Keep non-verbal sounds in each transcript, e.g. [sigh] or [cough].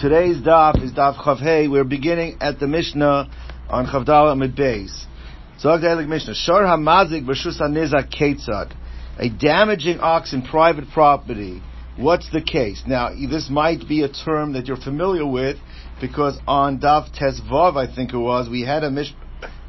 Today's daf is daf Chavhei. We're beginning at the Mishnah on Chavdala Amid Beis. So, the Mishnah. Shor hamazik b'shus nizak ketzad. A damaging ox in private property. What's the case? Now, this might be a term that you're familiar with because on Daf Tesvav, I think it was, we had a Mishnah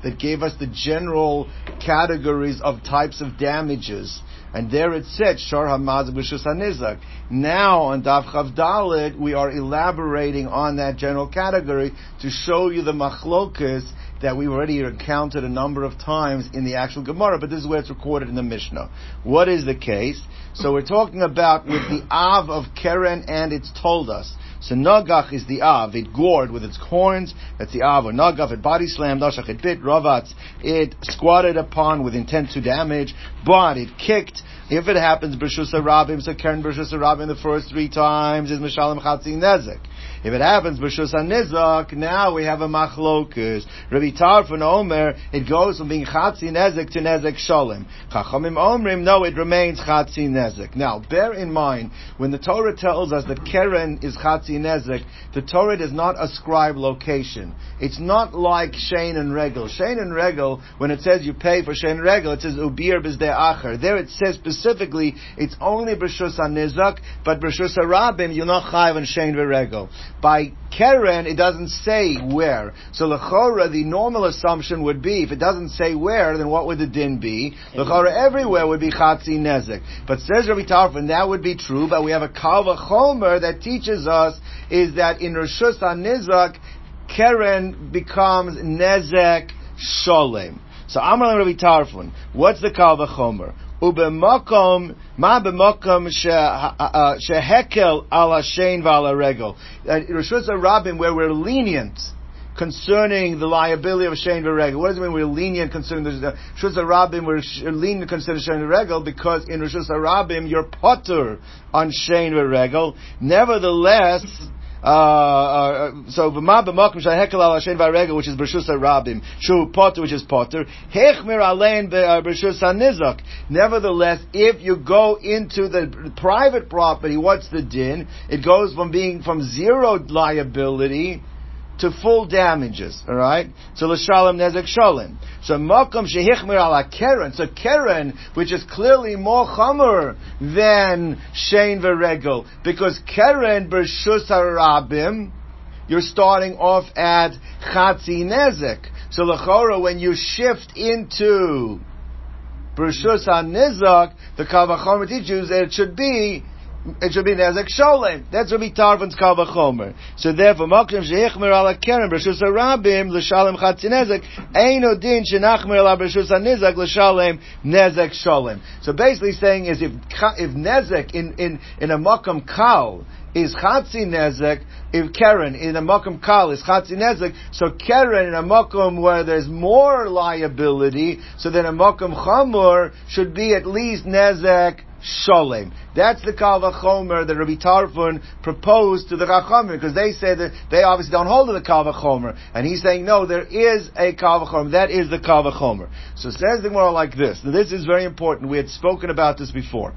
that gave us the general categories of types of damages. And there it said, Shar Hamaz Nizak. Now on Daf Chavdalit, we are elaborating on that general category to show you the machlokas that we've already encountered a number of times in the actual Gemara, but this is where it's recorded in the Mishnah. What is the case? So we're talking about with the Av of Keren and it's told us. So Nagach is the Av, it gored with its horns, that's the Av, or Nagach, it body slammed, Nashach, it bit, Ravatz, it squatted upon with intent to damage, but it kicked, if it happens, B'shus Rabim, so Keren B'shus Rabim the first three times is Mishalim Chatzi Nezek. If it happens b'shus nizak, now we have a machlokus. Rabbi Tarfon Omer, it goes from being chatzi nezek to nezek sholem. Chachamim Omrim, no, it remains chatzi nezek. Now, bear in mind, when the Torah tells us that keren is chatzi nezek, the Torah does not ascribe location. It's not like Shane and Regel. Shane and Regel, when it says you pay for Shane and Regel, it says ubir b'zdei acher. There it says specifically, it's only b'shus nizak, but b'shus rabim, you're not chayiv on Shane v'Regel. By Keren, it doesn't say where. So Lechora, the normal assumption would be, if it doesn't say where, then what would the din be? Lechora, everywhere would be Chatzi Nezek. But says Rabbi Tarfon, that would be true, but we have a Kalva Chomer that teaches us is that in Rishus HaNizak, Keren becomes Nezek Sholem. So Amar Rabbi Tarfon, what's the Kalva Chomer? ובמקום, מה במקום שהקל על השן ועל הרגל. רשות הרבים, where we're lenient, concerning the liability of Shein V'Regel. What does it mean we're lenient concerning the Rishus Harabim? We're lenient concerning Shein V'Regel because in Rishus Harabim you're potter on Shein V'Regel. Nevertheless, uh, uh, so v'ma b'makom shahekel al Hashem v'aregel, which is b'rshus rabim, shu potter, which is potter, hechmir alein uh, b'rshus nizak. Nevertheless, if you go into the private property, what's the din? It goes from being from zero liability to full damages. All right. So l'shalom nezek shalom. So makom shehichmir ala keren. So keren, which is clearly more chamer than shein v'regel, because keren b'shus harabim. You're starting off at chatzi nezek. So l'chora, when you shift into b'shus nizak, the kavachomer teaches that it should be it should be Nezek Sholem. That's Rabbi Tarfon's Kal V'chomer. So therefore, Mokim Shehichmer Ala Keren B'Rishus HaRabim L'Shalem Chatzi Nezek Eino Din Shenachmer Ala B'Rishus HaNizek L'Shalem Nezek Sholem. So basically saying is if, if Nezek in, in, in a Mokim Kal is Chatzi Nezek, if Keren in a Mokum Kal is Chatzi Nezek, so Keren in a Mokum where there's more liability, so then a Mokum Chamur should be at least Nezek Sholem. That's the Kal Vachomer that Rabbi Tarfon proposed to the Chachamim, because they said that they obviously don't hold to the Kal Vachomer. And he's saying, no, there is a Kal Vachomer. That is the Kal Vachomer. So says the Gemara like this. Now this is very important. We had spoken about this before.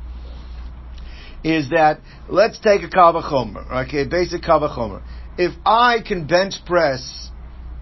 Is that, let's take a Kal Vachomer, okay, basic Kal Vachomer. If I can bench press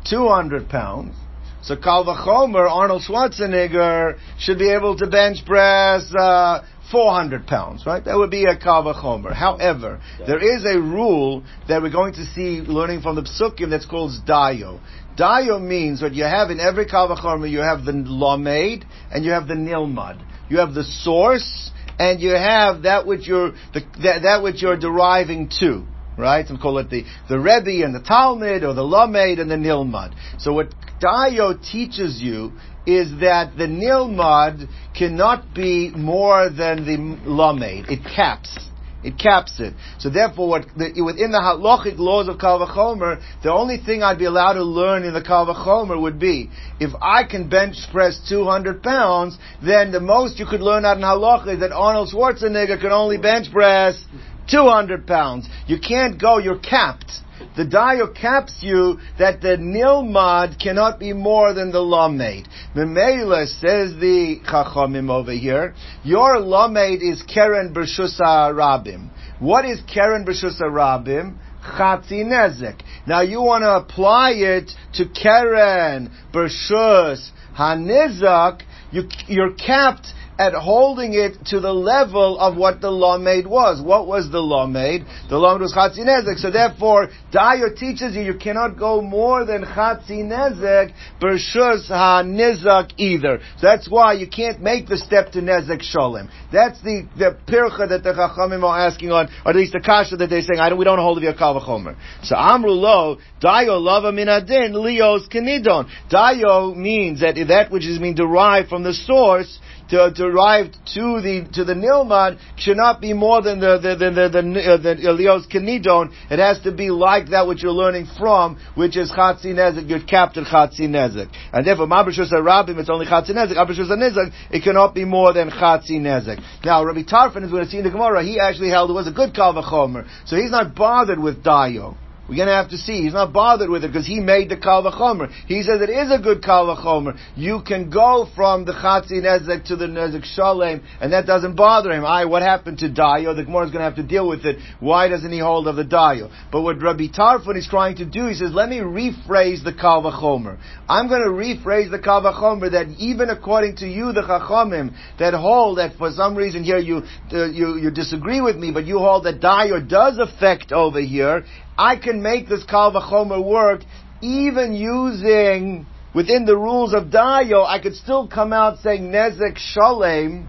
200 pounds, so Kal Vachomer, Arnold Schwarzenegger, should be able to bench press, uh, 400 pounds, right? That would be a kava chomer. However, there is a rule that we're going to see learning from the psukim that's called dayo. Dayo means what you have in every kava chomer, you have the lamed and you have the nilmad. You have the source and you have that which you're, the, that, that which you're deriving to right? We call it the, the Rebbe and the Talmud, or the Lamed and the Nilmad. So what Dayo teaches you is that the nilmad cannot be more than the lamed. It caps. It caps it. So therefore, what the, within the halachic laws of Kal Vachomer, the only thing I'd be allowed to learn in the Kal Vachomer would be, if I can bench press 200 pounds, then the most you could learn out in halacha is that Arnold Schwarzenegger can only bench press 200 pounds. You can't go, you're capped. The dio caps you that the nilmad cannot be more than the lamed. Memela says the chachamim over here. Your lamed is keren b'shusa rabim. What is keren b'shusa rabim? chatzi nezek. Now you want to apply it to Keren, Bershus, Hanizak, you, you're capped at holding it to the level of what the law made was. What was the law made? The law was Chatzi Nezek. So therefore, Daya teaches you you cannot go more than Chatzi Nezek, Bershus HaNizak either. So that's why you can't make the step to Nezek Sholem. That's the, the pircha that the Chachamim are asking on, or at least the kasha that they're saying, I don't, we don't hold of your Kavachomer. So Amru Lo, Dayo Lava Minadin, Leos Kenidon. Dayo means that that which is being derived from the source, to, derived to the to the nilmad should not be more than the the the the, the, uh, the Elios Kenidon. It has to be like that which you're learning from, which is Chatzi Nezek. You're captured Chatzi Nezek, and therefore Mabrishus Rabim it's only Chatzi Nezek. Mabrishus Nezek it cannot be more than Chatzi Nezek. Now Rabbi Tarfon is going to see in the Gemara. He actually held it was a good Kalvachomer, so he's not bothered with Dayo. We're going to have to see. He's not bothered with it because he made the kal v'chomer. He says it is a good kal v'chomer. You can go from the chatzi nezek to the nezek shalem, and that doesn't bother him. I, what happened to dayo? The Gemara is going to have to deal with it. Why doesn't he hold of the dayo? But what Rabbi Tarfon is trying to do, he says, let me rephrase the kal v'chomer. I'm going to rephrase the kal v'chomer that even according to you, the chachamim, that hold that for some reason here you uh, you you disagree with me, but you hold that dayo does affect over here, I can make this kal v'chomer work even using within the rules of Dayo. I could still come out saying nezek shalem.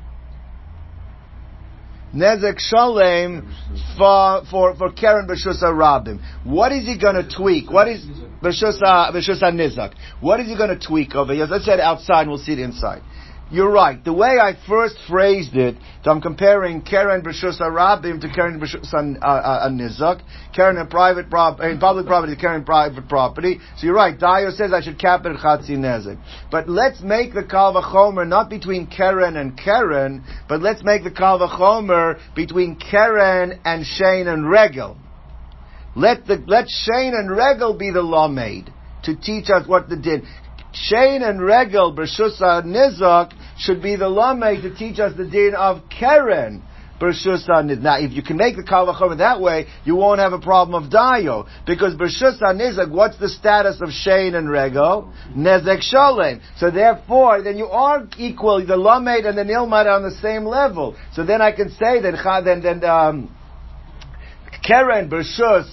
Nezek Shalem for for for Keren B'Shusa Rabim. What is he going to tweak? What is B'Shusa B'Shusa Nizak? What is he going to tweak over here? Let's it outside. and We'll see it inside. You're right. The way I first phrased it, so I'm comparing Karen B'Shus Rabim to Karen B'Shus uh, Nizak, Karen in private property, in public property to Karen private property. So you're right. Dio says I should cap it Chatzi. But let's make the Kal V'Chomer not between Karen and Karen, but let's make the Kal V'Chomer between Karen and Shane and Regel. Let the, let Shane and Regel be the law made to teach us what the din. Shane and Regel Bershusa Nizak should be the Lamei to teach us the din of. Bershusa Now, if you can make the Kalvachomer that way, you won't have a problem of Dayo. Because Bershusa Nizak, what's the status of Shane and Rego? Nezek Sholem. So therefore, then you are equal, the Lamed and the Nilmad are on the same level. So then I can say that, then, then, um, Keren, Bershus,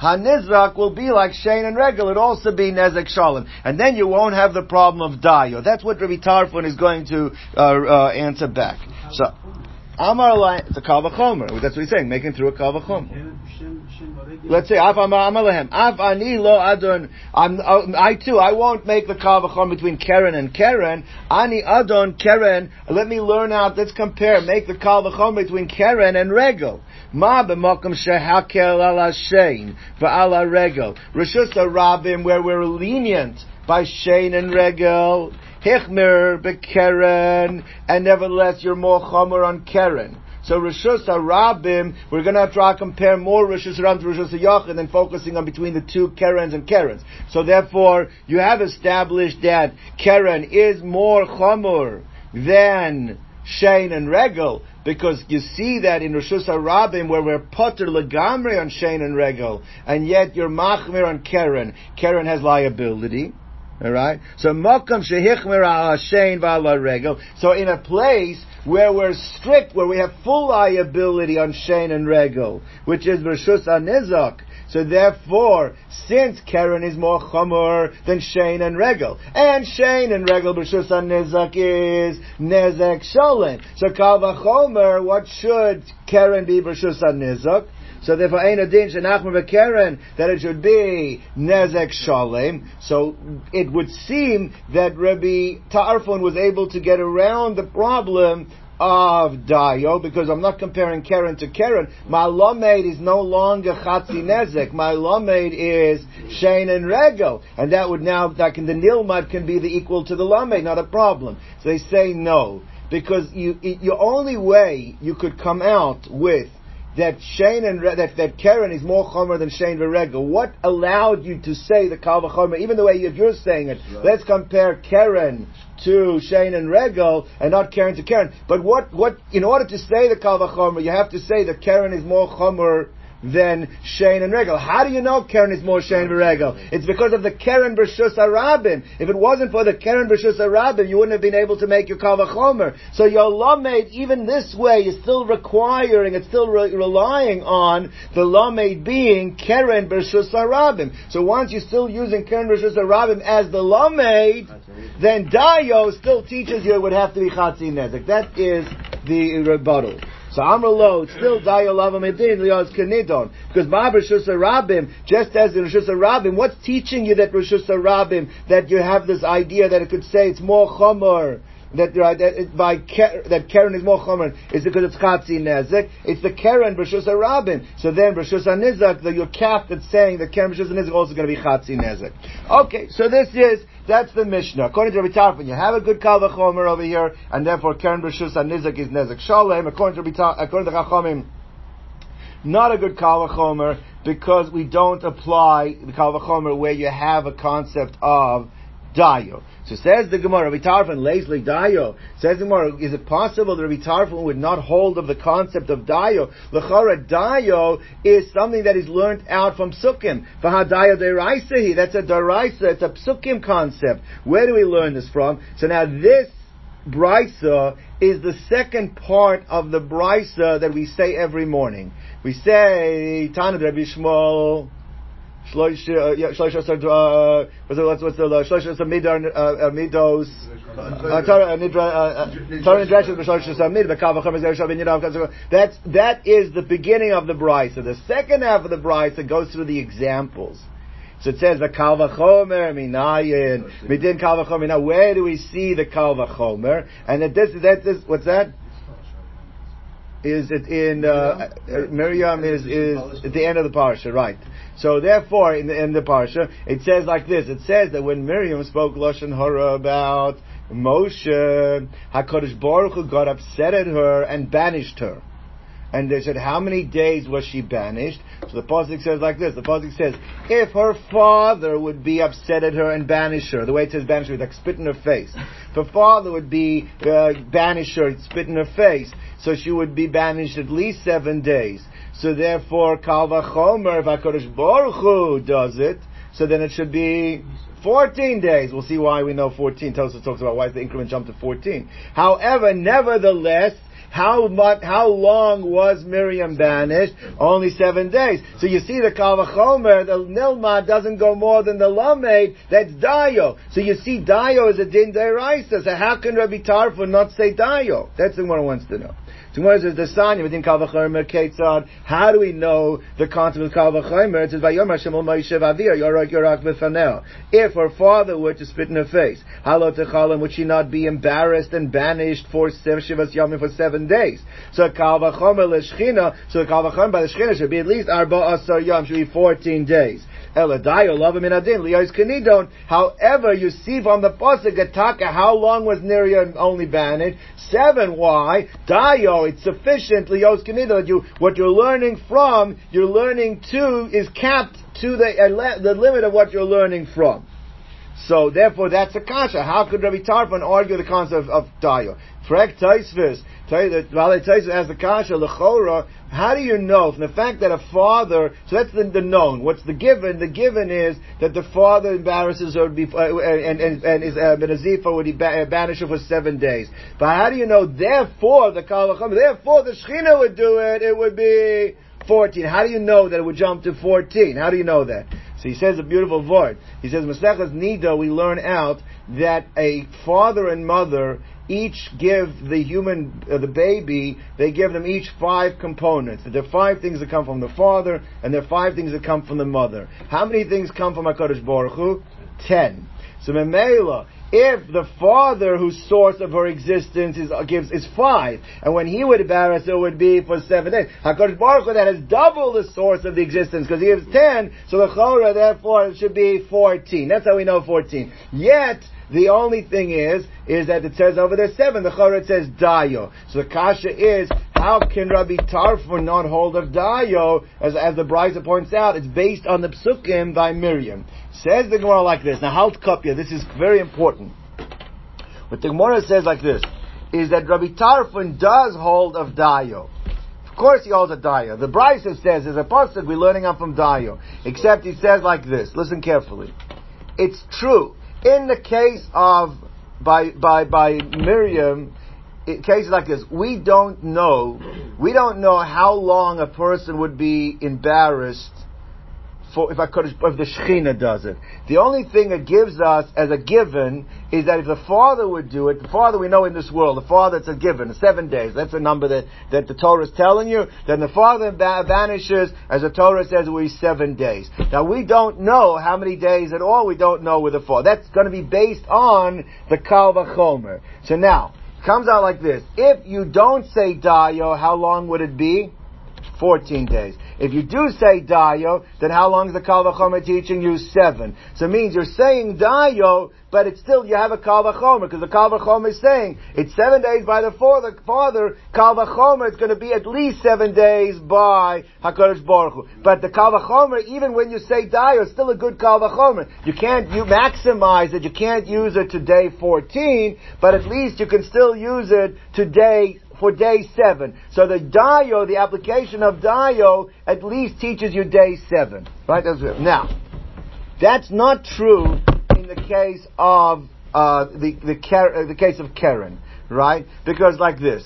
Hanizak will be like Shane and Regal. It'll also be Nezek Shalom. And then you won't have the problem of Dayo. That's what Rabbi Tarfon is going to uh, uh, answer back. So, Amar it's a Kavachomer. That's what he's saying, making through a Kavachomer. Let's say, Af Amalahem. Af Ani lo Adon. Uh, I too, I won't make the Kavachom between Karen and Karen. Ani Adon, Karen. Let me learn out, let's compare, make the Kavachom between Karen and Regel. Ma b'mokum shehakel ala shein v'ala regel. Rishus Rabim, where we're lenient by shein and regel. Hichmer bekeren, and nevertheless you're more chomer on Karen. So Rishus Rabim, we're going to try to compare more Rishus Ram to Rishus Yachid than focusing on between the two Karens and Karens. So therefore, you have established that Karen is more Chomor than Shane and Regel, because you see that in Rishus Rabim where we're potter legamri on Shane and Regel, and yet you're machmir on Karen. Karen has liability. Alright? So Makam Shehichmir Shein Vala Regel. So in a place where we're strict, where we have full liability on Shein and Regel, which is Rishus Anizak, so therefore, since Karen is more chomer than Shane and Regal, and Shane and Regel b'shus nizak is nezek sholem. So kal v'chomer, what should Karen be b'shus nizak? So therefore, ain't a adin shenachmer v'keren that it should be nezek shalem. So it would seem that Rabbi Tarfon was able to get around the problem of Dayo, because I'm not comparing Karen to Karen. My Lomaid is no longer Chatzi Nezek. My Lomaid is Shane and Regel. And that would now, that can, the Nilmad can be the equal to the Lomaid, not a problem. So they say no. Because you, your only way you could come out with that Shane and that that Karen is more chomer than Shane Regel. What allowed you to say the Kal Chomer, even the way you're saying it? Right. Let's compare Karen to Shane and Regel and not Karen to Karen. But what what in order to say the Kal Chomer, you have to say that Karen is more chomer than Shane and Regal. How do you know Karen is more Shane and Regal? It's because of the Karen Bershus Arabim. If it wasn't for the Karen Bershus Arabim, you wouldn't have been able to make your Kavachomer. So your Lamed, even this way, is still requiring, it's still re- relying on the Lamed being Karen Bershus Arabim. So once you're still using Karen Bershus Arabim as the Lamed, then Dayo still teaches you it would have to be Chatzi Nezek. That is the rebuttal. So Amrlo, still Dayolav Amedin, Lios Kanidon. Because Ma Rishus Rabim, just as in Rishus Rabim, what's teaching you that Rishus Rabim, that you have this idea that it could say it's more Chomer, that, right, that by that Karen is more chomer is because it's chatzi nezek. It's the Karen b'shus rabin. So then b'shus nizak, the your cap that's saying the Karen b'shus nizak also going to be chatzi nezek. Okay, so this is that's the Mishnah. According to Rabbi Tarfon, you have a good kal v'chomer over here, and therefore Karen b'shus and nizak is nezek shalem. According to Rabbi according to Chachamim, not a good kal v'chomer because we don't apply the kal v'chomer where you have a concept of dayo. So says the Gemara, Rabbi Tarfon, Lazely Dayo. Says the Gemara, is it possible that Rabbi Tarfon would not hold of the concept of Dayo? L'chara Dayo is something that is learnt out from Sukkim. V'hadayo deraisahi, that's a deraisa, it's a Psukim concept. Where do we learn this from? So now this brisa is the second part of the brisa that we say every morning. We say, Tanad Rabbi Shmuel, Shloish, uh, Shloish Asar, uh, what's what's the uh, Shloish Asar Midar Midos, Torah Nidra, Torah Nidra Shloish Asar Mid, Bekav V'Chem Ezer Shavin Yirav. That's that is the beginning of the brisa. The second half of the brisa goes through the examples. So it says the kal vachomer minayin midin kal vachomer. Now where do we see the kal vachomer? And that this that this what's that? Is it in uh, Miriam is is at the end of the parsha, right? So therefore, in the in the parsha, it says like this. It says that when Miriam spoke lashon hara about Moshe, Hakadosh Baruch Hu got upset at her and banished her. And they said, how many days was she banished? So the pasuk says like this. The pasuk says, if her father would be upset at her and banish her, the way it says banish her, is like spit in her face. If her father would be uh, banish her, spit in her face, so she would be banished at least seven days. So therefore, Kal Vachomer, if HaKadosh Baruch Hu does it, so then it should be 14 days. We'll see why we know 14. Tosa talks about why the increment jumped to 14. However, nevertheless, how much, how long was Miriam banished? Only seven days. So you see the Kalvachomer, the Nilma doesn't go more than the Lamed, that's Dayo. So you see Dayo is a Din Deraisa. So how can Rabbi Tarfon not say Dayo? That's the one who wants to know. Tomorrow says the Sanya within Kal V'chomer Ketzad. How do we know the concept of Kal V'chomer? It says Vayom Hashem Moshe Vavir Yorak Yorak. If her father were to spit in her face, Halo Techalim, would she not be embarrassed and banished for Shivas Yomim for seven days? So Kal V'chomer L'Shchina, so the Kal V'chomer by the Shchina should be at least Arba Asar Yom, should be fourteen days. However, you see from the pasuk Ataka, how long was Miriam only banished? Seven. Why? Dayo. It's sufficient liyos kanidon. You what you're learning from, you're learning to is capped to the uh, the limit of what you're learning from. So therefore, that's a kasha. How could Rabbi Tarfon argue the concept of, of dayo? Frek Taisvis, Vale Taisvis as the kasha lechora. How do you know from the fact that a father? So that's the, the known. What's the given? The given is that the father embarrasses her uh, and and and is uh, would he ba- banish her for seven days. But how do you know? Therefore, the kalacham. Therefore, the shechina would do it. It would be. 14. How do you know that it would jump to 14? How do you know that? So he says a beautiful word. He says, Masechas Nida, we learn out that a father and mother each give the human, uh, the baby, they give them each five components. There are five things that come from the father, and there are five things that come from the mother. How many things come from HaKadosh Baruch Hu? Ten. So Memela, if the father whose source of her existence is gives is five, and when he would embarrass her would be for seven days. Hakadosh Baruch Hu that has double the source of the existence because he gives ten, so the chora therefore it should be fourteen. That's how we know fourteen. Yet the only thing is, is that it says over there seven. The chora says dayo. So the kasha is, how can Rabbi Tarfon not hold of dayo? As, as the Brisa points out, it's based on the psukim by Miriam. Says the Gemara like this. Now, halt kopya. This is very important. What the Gemara says like this is that Rabbi Tarfon does hold of dayo. Of course he holds a Dayo. The Brisa says, as a pasuk we're learning up from Dayo. Except he says like this, listen carefully. It's true. In the case of, by, by, by Miriam, cases like this, we don't know, we don't know how long a person would be embarrassed for if could, if the Shechina does it. The only thing it gives us as a given is that if the Father would do it, the Father we know in this world, the Father it's a given, seven days. That's the number that, that the Torah is telling you. Then the Father vanishes, as the Torah says, we seven days. Now we don't know how many days at all. We don't know with the Father. That's going to be based on the Kal Vachomer. So now comes out like this. If you don't say Dayo, how long would it be? 14 days. If you do say Dayo, then how long is the Kal Vachomer teaching you? Seven. So it means you're saying Dayo, but it's still, you have a Kal Vachomer, because the Kal Vachomer is saying, it's seven days by the father, father Kal it's going to be at least seven days by HaKadosh Baruch Hu. But the Kal Vachomer, even when you say Dayo, it's still a good Kal Vachomer. You can't, you maximize it, you can't use it to day 14, but at least you can still use it to day for day seven. So the Dayo, the application of Dayo, at least teaches you day seven. Right? That's it. Now, that's not true in the case of uh, the the, uh, the case of Karen, right? Because like this,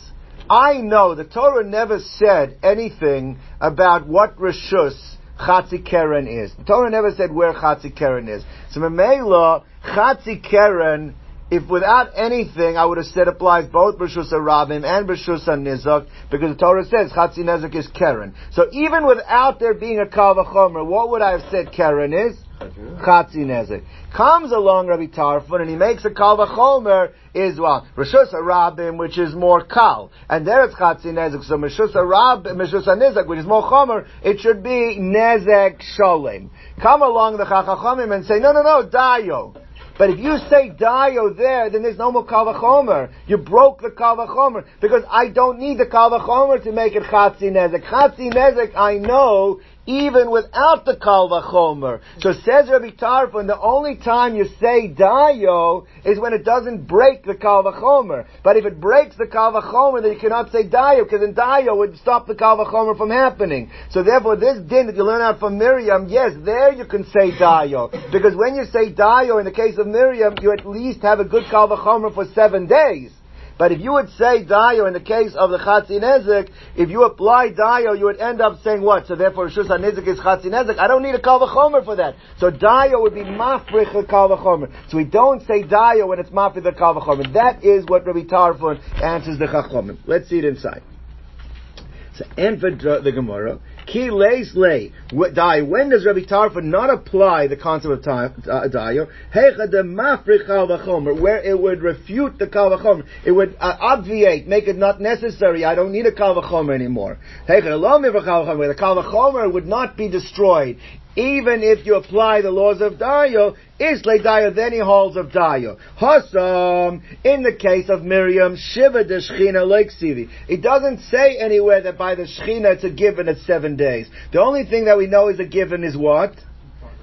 I know the Torah never said anything about what rishus Chatzi Keren is. The Torah never said where Chatzi Keren is. So Memela, Chatzi Keren if without anything, I would have said applies both Rishus Rabim and Rishus Nizak, because the Torah says Chatzi Nezak is Keren. So even without there being a Kavachomer, what would I have said Keren is? Chatzi Nezek. Comes along Rabbi Tarfon and he makes a Kavachomer is well, Rishus Rabim, which is more Kal. And there it's Chatzi Nezek. So Rishus Rabim, Rishus Nizak, which is more Chomer, it should be Nezek Sholem. Come along the Chachachomim and say, no, no, no, Dayo. But if you say dio there, then there's no more kavachomer. You broke the kavachomer because I don't need the kavachomer to make it chatzi nezek. Chatzi nezek, I know even without the Kal Vachomer. So says Rabbi Tarfon, the only time you say Dayo is when it doesn't break the Kal Vachomer. But if it breaks the Kal Vachomer, then you cannot say Dayo, because then Dayo would stop the Kal Vachomer from happening. So therefore, this din that you learn out from Miriam, yes, there you can say Dayo. Because when you say Dayo, in the case of Miriam, you at least have a good Kal Vachomer for seven days. But if you would say Dayo in the case of the Chatzi Nezik, if you apply Dayo, you would end up saying what? So therefore, Shus Nezik is Chatzi Nezik. I don't need a Kal V'chomer for that. So Dayo would be Mafrich the Kal V'chomer. So we don't say Dayo when it's Mafrich the Kal V'chomer. That is what Rabbi Tarfon answers the Chachomim. Let's see it inside. So, and for the Gemara, Ki leis lay. Die. When does Rabbi Tarfon not apply the concept of dayo? Hecha de mafri kal where it would refute the kal It would uh, obviate, make it not necessary. I don't need a kal anymore. Hecha lo kal where the kal would not be destroyed even if you apply the laws of Dayo, is Dayo, then he holds of Dayo. Hasam, in the case of Miriam, Shiva de Shechina Sivi. It doesn't say anywhere that by the Shechina it's a given at seven days. The only thing that we know is a given is what?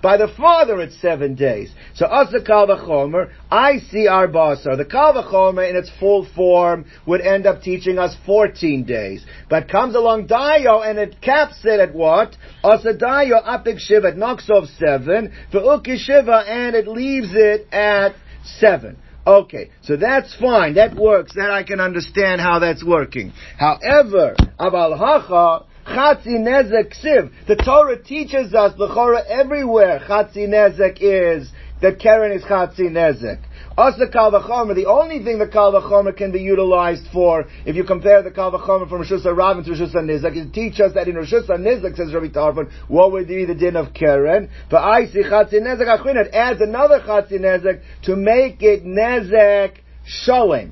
By the father, it's seven days. So us the Kalvachomer, I see our basar. The Kalvachomer in its full form would end up teaching us 14 days. But comes along Dayo and it caps it at what? Asa Dayo Apik Shiva, knocks off seven. For Uki Shiva and it leaves it at seven. Okay, so that's fine. That works. That I can understand how that's working. However, Aval Hacha, Chatzi nezek siv. The Torah teaches us, the l'chora everywhere, Chatzi nezek is, that Keren is Chatzi nezek. Also Kal Vachomer, the only thing the Kal Vachomer can be utilized for, if you compare the Kal Vachomer from Rosh Rabin to Rosh Nizak, it teach us that in Rosh Nizak, says Rabbi Tarfon, what would be the din of Keren? But I see Chatzi Nezek Achrin, it adds another Chatzi Nezek to make it Nezek Sholem.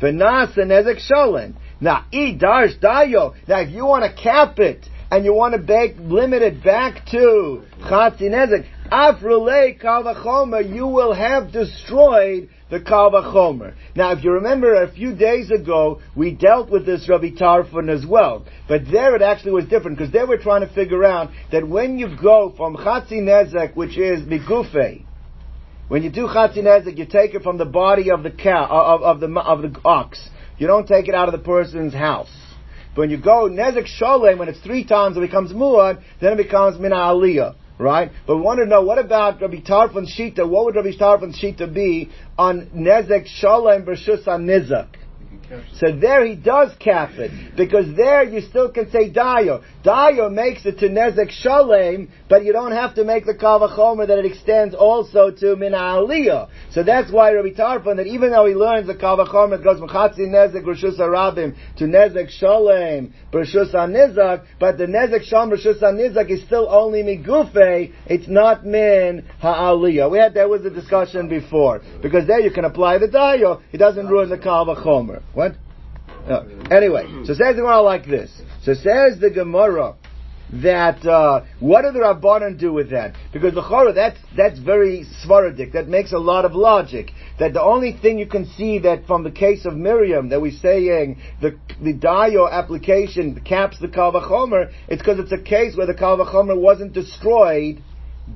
V'nasa Nezek Sholem. Now, e dayo. Now, if you want to cap it and you want to limit it back to chatzi nezek, afrulei kalvachomer, you will have destroyed the kalvachomer. Now, if you remember a few days ago, we dealt with this Rabbi Tarfon as well. But there it actually was different, because there we're trying to figure out that when you go from chatzinezek, which is migufe, when you do chatzinezek, you take it from the body of the cow, of, of the, of the ox. You don't take it out of the person's house. But when you go Nezek Sholem, when it's three times, it becomes Muad, then it becomes Mina Aliyah. Right? But we want to know, what about Rabbi Tarfon's Shita? What would Rabbi Tarfon's Shita be on Nezek Sholem versus Nizak? So there he does cap it, because there you still can say dayo. Dayo makes it to nezek shalem, but you don't have to make the kavachomer that it extends also to min aliyah. So that's why Rabbi Tarfon, that even though he learns the kavachomer goes from chatzi nezek rishus rabim to nezek shalem rishus nizak, but the nezek shalem rishus nizak is still only migufe, it's not min ha'aliyah. We had, there was a discussion before, because there you can apply the dayo, it doesn't ruin the kavachomer. Uh, anyway, so says the Gemara like this. So says the Gemara that uh, what do the Rabbanon do with that? Because the Chorah, that's that's very svaradik. That makes a lot of logic. That the only thing you can see that from the case of Miriam that we're saying the the Dayo application caps the Kalvachomer, it's because it's a case where the Kalvachomer wasn't destroyed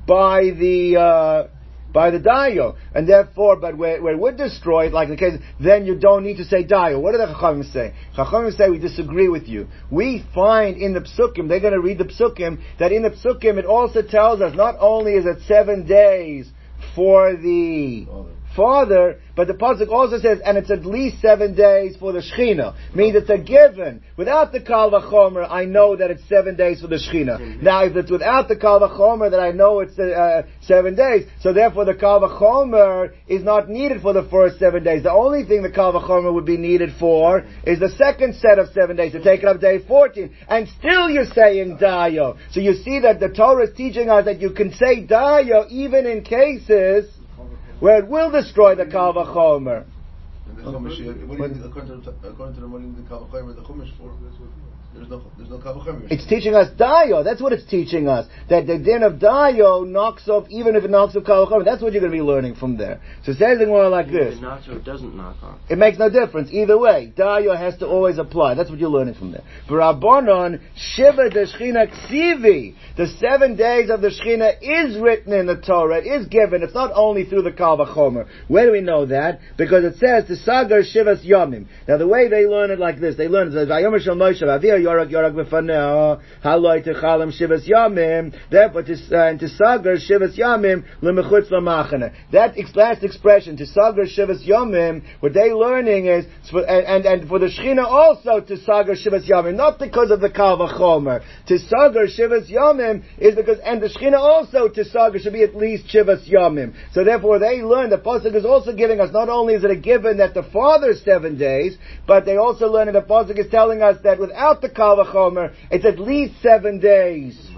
by the. Uh, by the dayo, and therefore, but where, where it would destroy it, like the case, then you don't need to say dayo. What do the chachamim say? Chachamim say we disagree with you. We find in the psukim, they're going to read the psukim, that in the psukim it also tells us not only is it seven days for the father, but the pasuk also says, and it's at least seven days for the shechina. Means it's a given. Without the kal vachomer, I know that it's seven days for the shechina. Mm-hmm. Now, if it's without the kal vachomer, that I know it's uh, seven days. So therefore, the kal vachomer is not needed for the first seven days. The only thing the kal vachomer would be needed for is the second set of seven days to take it up day fourteen. And still, you're saying dayo. So you see that the Torah is teaching us that you can say dayo even in cases where it will destroy the Kal Vachomer. According to the the Chumash for there's no, there's no It's teaching us Dayo. That's what it's teaching us. That the din of Dayo knocks off, even if it knocks off Kavachomer. That's what you're going to be learning from there. So it says it more like this. It knocks or it doesn't knock off. It makes no difference. Either way, Dayo has to always apply. That's what you're learning from there. For Rabbanon, Shiva de Shechina Ksivi. The seven days of the Shechina is written in the Torah. It is given. It's not only through the Kavachomer. Where do we know that? Because it says, the Sagar Shivas Yomim. Now the way they learn it like this, they learn it, says, Vayomer Shal Moshe, Yorag Yorag B'faneo, Haloi Techalam Shivas Yamim, therefore to, uh, to Sagar Shivas Yamim, Lemechutz Lamachane. That last expression, to Sagar Shivas Yamim, what they learning is, and, and, and for the Shechina also to Sagar Shivas Yamim, not because of the Kal Vachomer. To Sagar Shivas Yamim is because, and the Shechina also to Sagar should be at least Shivas Yamim. So therefore they learn, the Pasuk is also giving us, not only is it a given that the Father's seven days, but they also learn that the Pasuk is telling us that without the It's at least seven days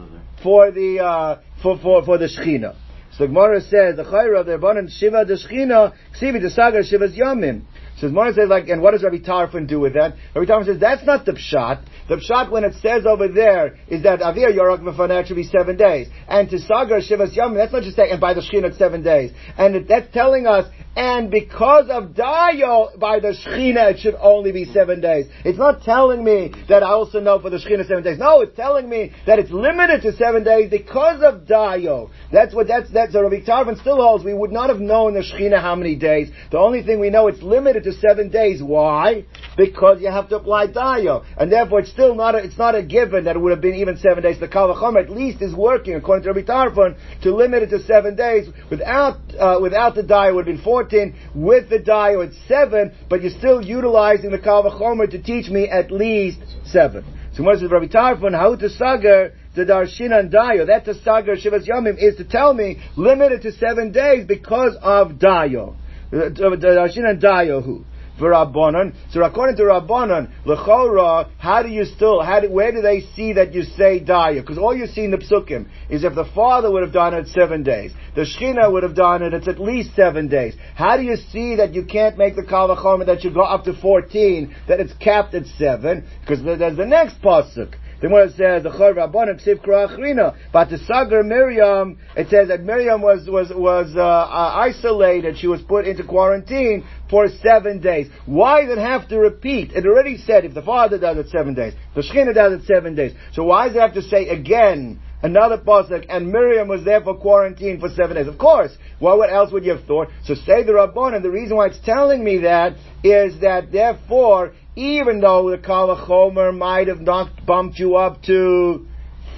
for the uh, for for for the Shechina. So Gemara says the Chayra of the Rabbanan Shiva the Shechina Ksivi the Sagar Shiva's Yamim. So Gemara says like, and what does Rabbi Tarfon do with that? Rabbi Tarfon says that's not the pshat. The pshat when it says over there is that Avir Yorak Mefanat should be seven days, and to Sagar Shivas Yamim that's not just saying and by the Shechina it's seven days, and that's telling us and because of Dayo, by the Shechina, it should only be seven days. It's not telling me that I also know for the Shechina seven days. No, it's telling me that it's limited to seven days because of Dayo. That's what, that's, that's, so Rabbi Tarfon still holds, we would not have known the Shechina how many days. The only thing we know, it's limited to seven days. Why? Because you have to apply Dayo. And therefore, it's still not a, it's not a given that it would have been even seven days. The Kalachom at least is working, according to Rabbi Tarfon, to limit it to seven days. Without, uh, without the Dayo, would have been 14. With the it's seven, but you're still utilizing the Kalvachomer to teach me at least seven. So what is Rabbi Tarfon, how to sagar the Darshin and Dayo, that to sagar Shivas Yomim is to tell me limited to seven days because of Dayo. Uh, the Darshin and Dayo who? For Rabbanon. So according to Rabbanon, Lechora, how do you still, how do, where do they see that you say Daya? Because all you see in the Psukim is if the father would have done it seven days, the Shechina would have done it, it's at least seven days. How do you see that you can't make the Kal that you go up to 14, that it's capped at seven? Because there's the next Pasuk. The Gemara says the Chor Rabbanim Ksiv Krachrina. But the Sagar Miriam, it says that Miriam was was was uh, uh, isolated. She was put into quarantine for seven days. Why does it have to repeat? It already said if the father does it seven days, the Shechina does it seven days. So why does it have to say again? Another pasuk, and Miriam was there for quarantine for seven days. Of course, well, what else would you have thought? So say the Rabbon, and the reason why it's telling me that is that therefore even though the Kalachomer might have knocked, bumped you up to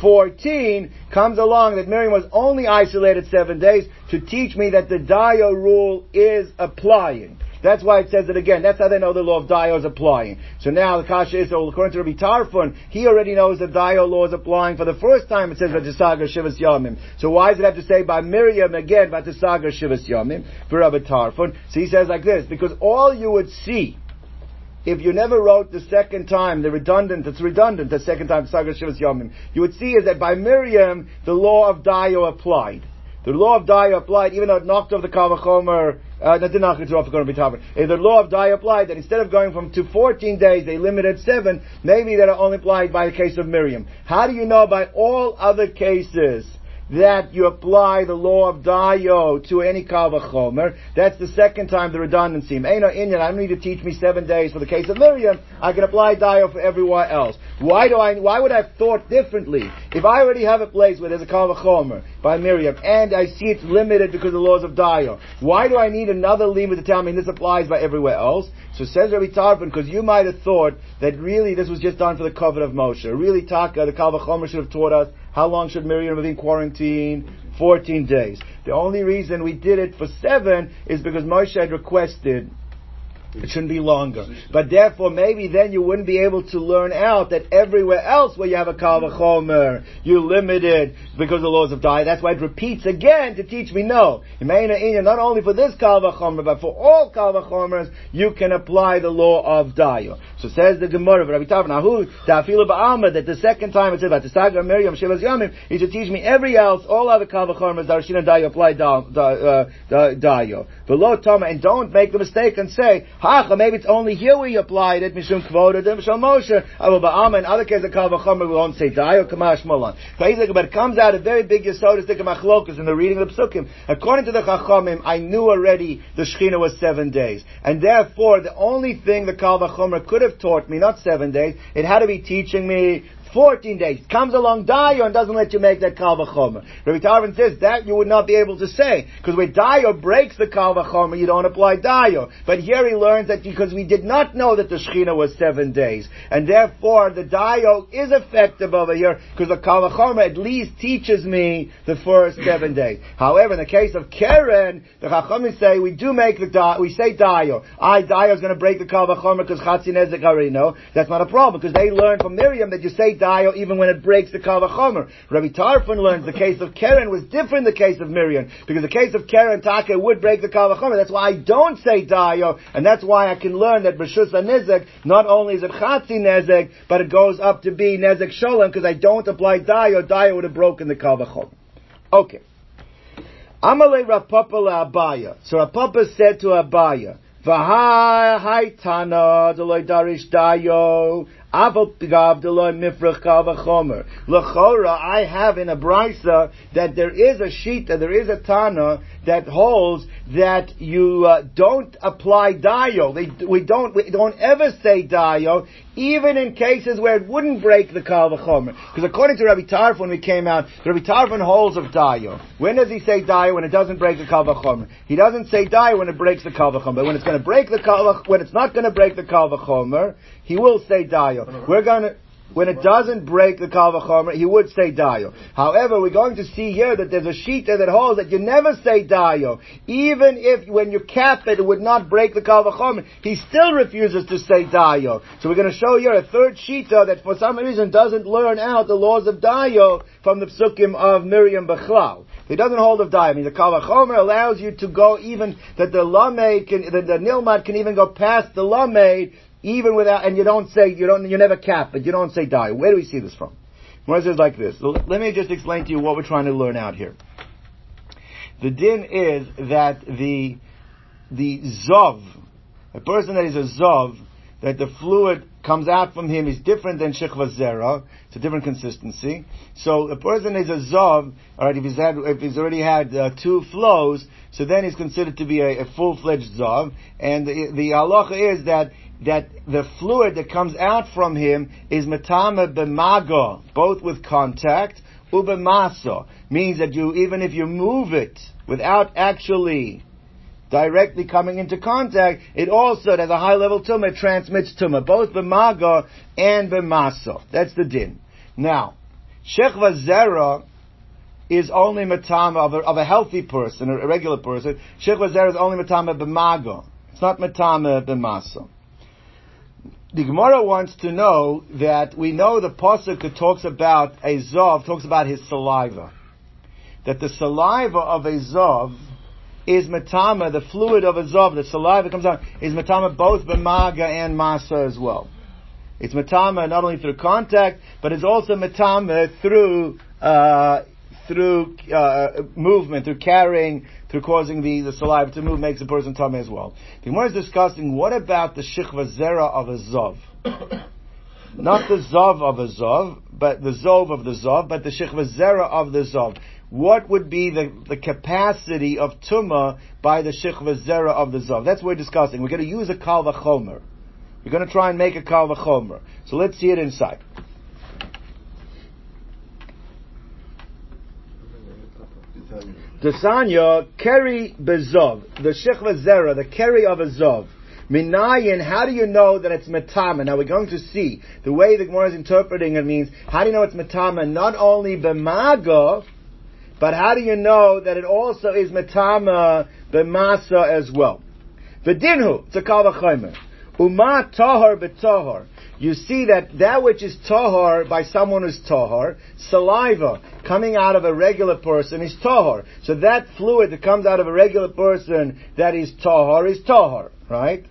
14, comes along that Miriam was only isolated seven days to teach me that the Dio rule is applying. That's why it says it again. That's how they know the law of Dio is applying. So now the Kasha is, according to Rabbi Tarfon, he already knows the Dio law is applying for the first time it says Vatisagar Shivas Yamim. So why does it have to say by Miriam again Vatisagar Shivas Yamim for Rabbi Tarfon? So he says like this, because all you would see if you never wrote the second time, the redundant, it's redundant the second time, Sagar Shivas Yomim, you would see is that by Miriam, the law of Dio applied. The law of Dio applied, even though it knocked off the Kavachomer, uh, the law of Dio applied, that instead of going from to 14 days, they limited seven, maybe that are only applied by the case of Miriam. How do you know by all other cases that you apply the law of Dayo to any Kavachomer. That's the second time the redundancy. Eino I don't need to teach me seven days for the case of Miriam. I can apply Dayo for everyone else. Why do I, why would I have thought differently? If I already have a place where there's a Kavachomer by Miriam, and I see it's limited because of the laws of Dayo, why do I need another limit to tell me this applies by everywhere else? So says Rabbi Tarfon, because you might have thought that really this was just done for the covenant of Moshe. Really, Taka, the Kavachomer should have taught us how long should Miriam have been quarantined? 14 days. The only reason we did it for seven is because Moshe had requested it shouldn't be longer. But therefore, maybe then you wouldn't be able to learn out that everywhere else where you have a Kalvachomer, you're limited because of the laws of diet. That's why it repeats again to teach me no. Not only for this Kalvachomer, but for all Kalvachomers, you can apply the law of Dayo. So says the Gemara of Rabbi Tavnahu, that the second time it about the Saga Miriam Shivas Yamim, he should teach me every else, all other Kalvachomers, Darshina Dayo apply the Dayo. Below Toma, and don't make the mistake and say, Hacha, maybe it's only here we applied it, Mishum Kvoda, Mishum Moshe, Abu Ba'ama, in other cases, the Kal V'chomer, we won't say Dayo, Kamash Molan. But it comes out a very big Yisod, Stikka Machlokas in the reading of the Psukim. According to the Chachamim, I knew already the Shechina was seven days. And therefore, the only thing the Kal V'chomer could have taught me, not seven days, it had to be teaching me 14 days. Comes along Dio and doesn't let you make that Kal V'chomer. Rabbi Tarfon says that you would not be able to say. Because when Dio breaks the Kal V'chomer, you don't apply Dio. But here he learns that because we did not know that the Shechina was seven days. And therefore the Dio is effective over here because the Kal V'chomer at least teaches me the first seven days. However, in the case of Keren, the Chachamim say we do make the Dio, we say Dio. I, Dio is going to break the Kal V'chomer because Chatzin Ezek already know. That's not a problem because they learned from Miriam that you say Even when it breaks the Kavachomer. Rabbi Tarfon learns the case of Keren was different the case of Miriam, because the case of Keren Taka would break the Kavachomer. That's why I don't say Dayo, and that's why I can learn that B'shus Nezek, not only is it Chatzi Nezek, but it goes up to be Nezek Sholem, because I don't apply Dayo, Dio would have broken the Kavachomer. Okay. Amalei Rapapa Abaye. So Rav Papa said to Abaye, V'hai hai tana deloy darish dayo Lechora, I have in a brisa that there is a sheet, that there is a tana that holds that you uh, don't apply dayo. They, we don't we don't ever say dayo, even in cases where it wouldn't break the kavachomer. Because according to Rabbi Tarf, when we came out, Rabbi Tarfon holds of dayo. When does he say dayo? When it doesn't break the kavachomer. He doesn't say dayo when it breaks the kavachomer. But when it's going to break the kavachomer, when it's not going to break the kavachomer, he will say dayo. We're going to when it doesn't break the kavachomer, he would say dayo. However, we're going to see here that there's a sheet there that holds that you never say dayo. Even if when you cap it, it would not break the kavachomer, he still refuses to say dayo. So we're going to show here a third sheet that for some reason doesn't learn out the laws of dayo from the psukim of Miriam Bechlal. He doesn't hold of dayo. I mean, the kavachomer allows you to go even that the lamed can, the, the nilmad can even go past the lamed even without, and you don't say, you don't, you never cap, but you don't say die. Where do we see this from? Gemara says like this. So let me just explain to you what we're trying to learn out here. The din is that the, the zov, a person that is a zov, that the fluid comes out from him is different than shechva zera. It's a different consistency. So a person is a zov, alright, if he's had, if he's already had uh, two flows, so then he's considered to be a, a full-fledged zov. And the, the halacha is that that the fluid that comes out from him is metame b'mago, both with contact, ubemasa, means that you, even if you move it without actually directly coming into contact, it also, at a high level tumah, transmits tumah, both b'maga and b'masa. That's the din. Now, shechva zera is only matama of a, of a healthy person, a regular person. Shechva zera is only matama b'maga. It's not matama b'masa. The Gemara wants to know that we know the pasuk talks about a zov, talks about his saliva. That the saliva of a zov is matama, the fluid of a zov, the saliva comes out, is matama both b'maga and masa as well. It's matama not only through contact, but it's also matama through uh, through uh, movement, through carrying, through causing the, the saliva to move, makes a person tummy as well. The Gemara is discussing what about the shichva zera of a zov. [coughs] Not the zov of a zov, but the zov of the zov, but the shichva zera of the zov what would be the, the capacity of tuma by the shichva zera of the zov? That's what we're discussing. We're going to use a kal vachomer. We're going to try and make a kal vachomer. So let's see it inside. Desanya keri bezov, the shichva zera, the keri of a zov. Minayin, how do you know that it's metama? Now we're going to see the way the Gemara is interpreting it means how do you know it's metama? Not only b'maga, but how do you know that it also is metama b'masa as well? V'dinhu, it's a kavachomer. Uma tahar b'tahar. You see that that which is tahar by someone who's tahar, saliva coming out of a regular person is tahar. So that fluid that comes out of a regular person that is tahar is tahar, right?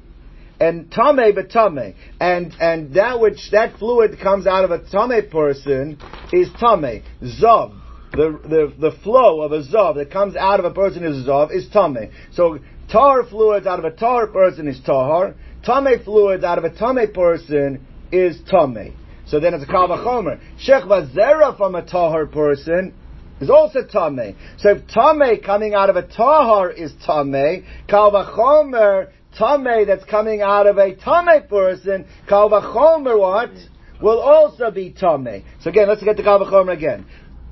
and tame betame, and and that which that fluid comes out of a tame person is tame zav the, the, the flow of a zav that comes out of a person is zav is tame. So tar fluids out of a tar person is tahar. Tame fluids out of a tame person is tame. So then it's a kal vachomer. Shech zera from a tahar person is also tame. So if tame coming out of a tahar is tame, kal vachomer tame that's coming out of a tame person, kal vachomer what? Will also be tame. So again, let's get the kal vachomer again.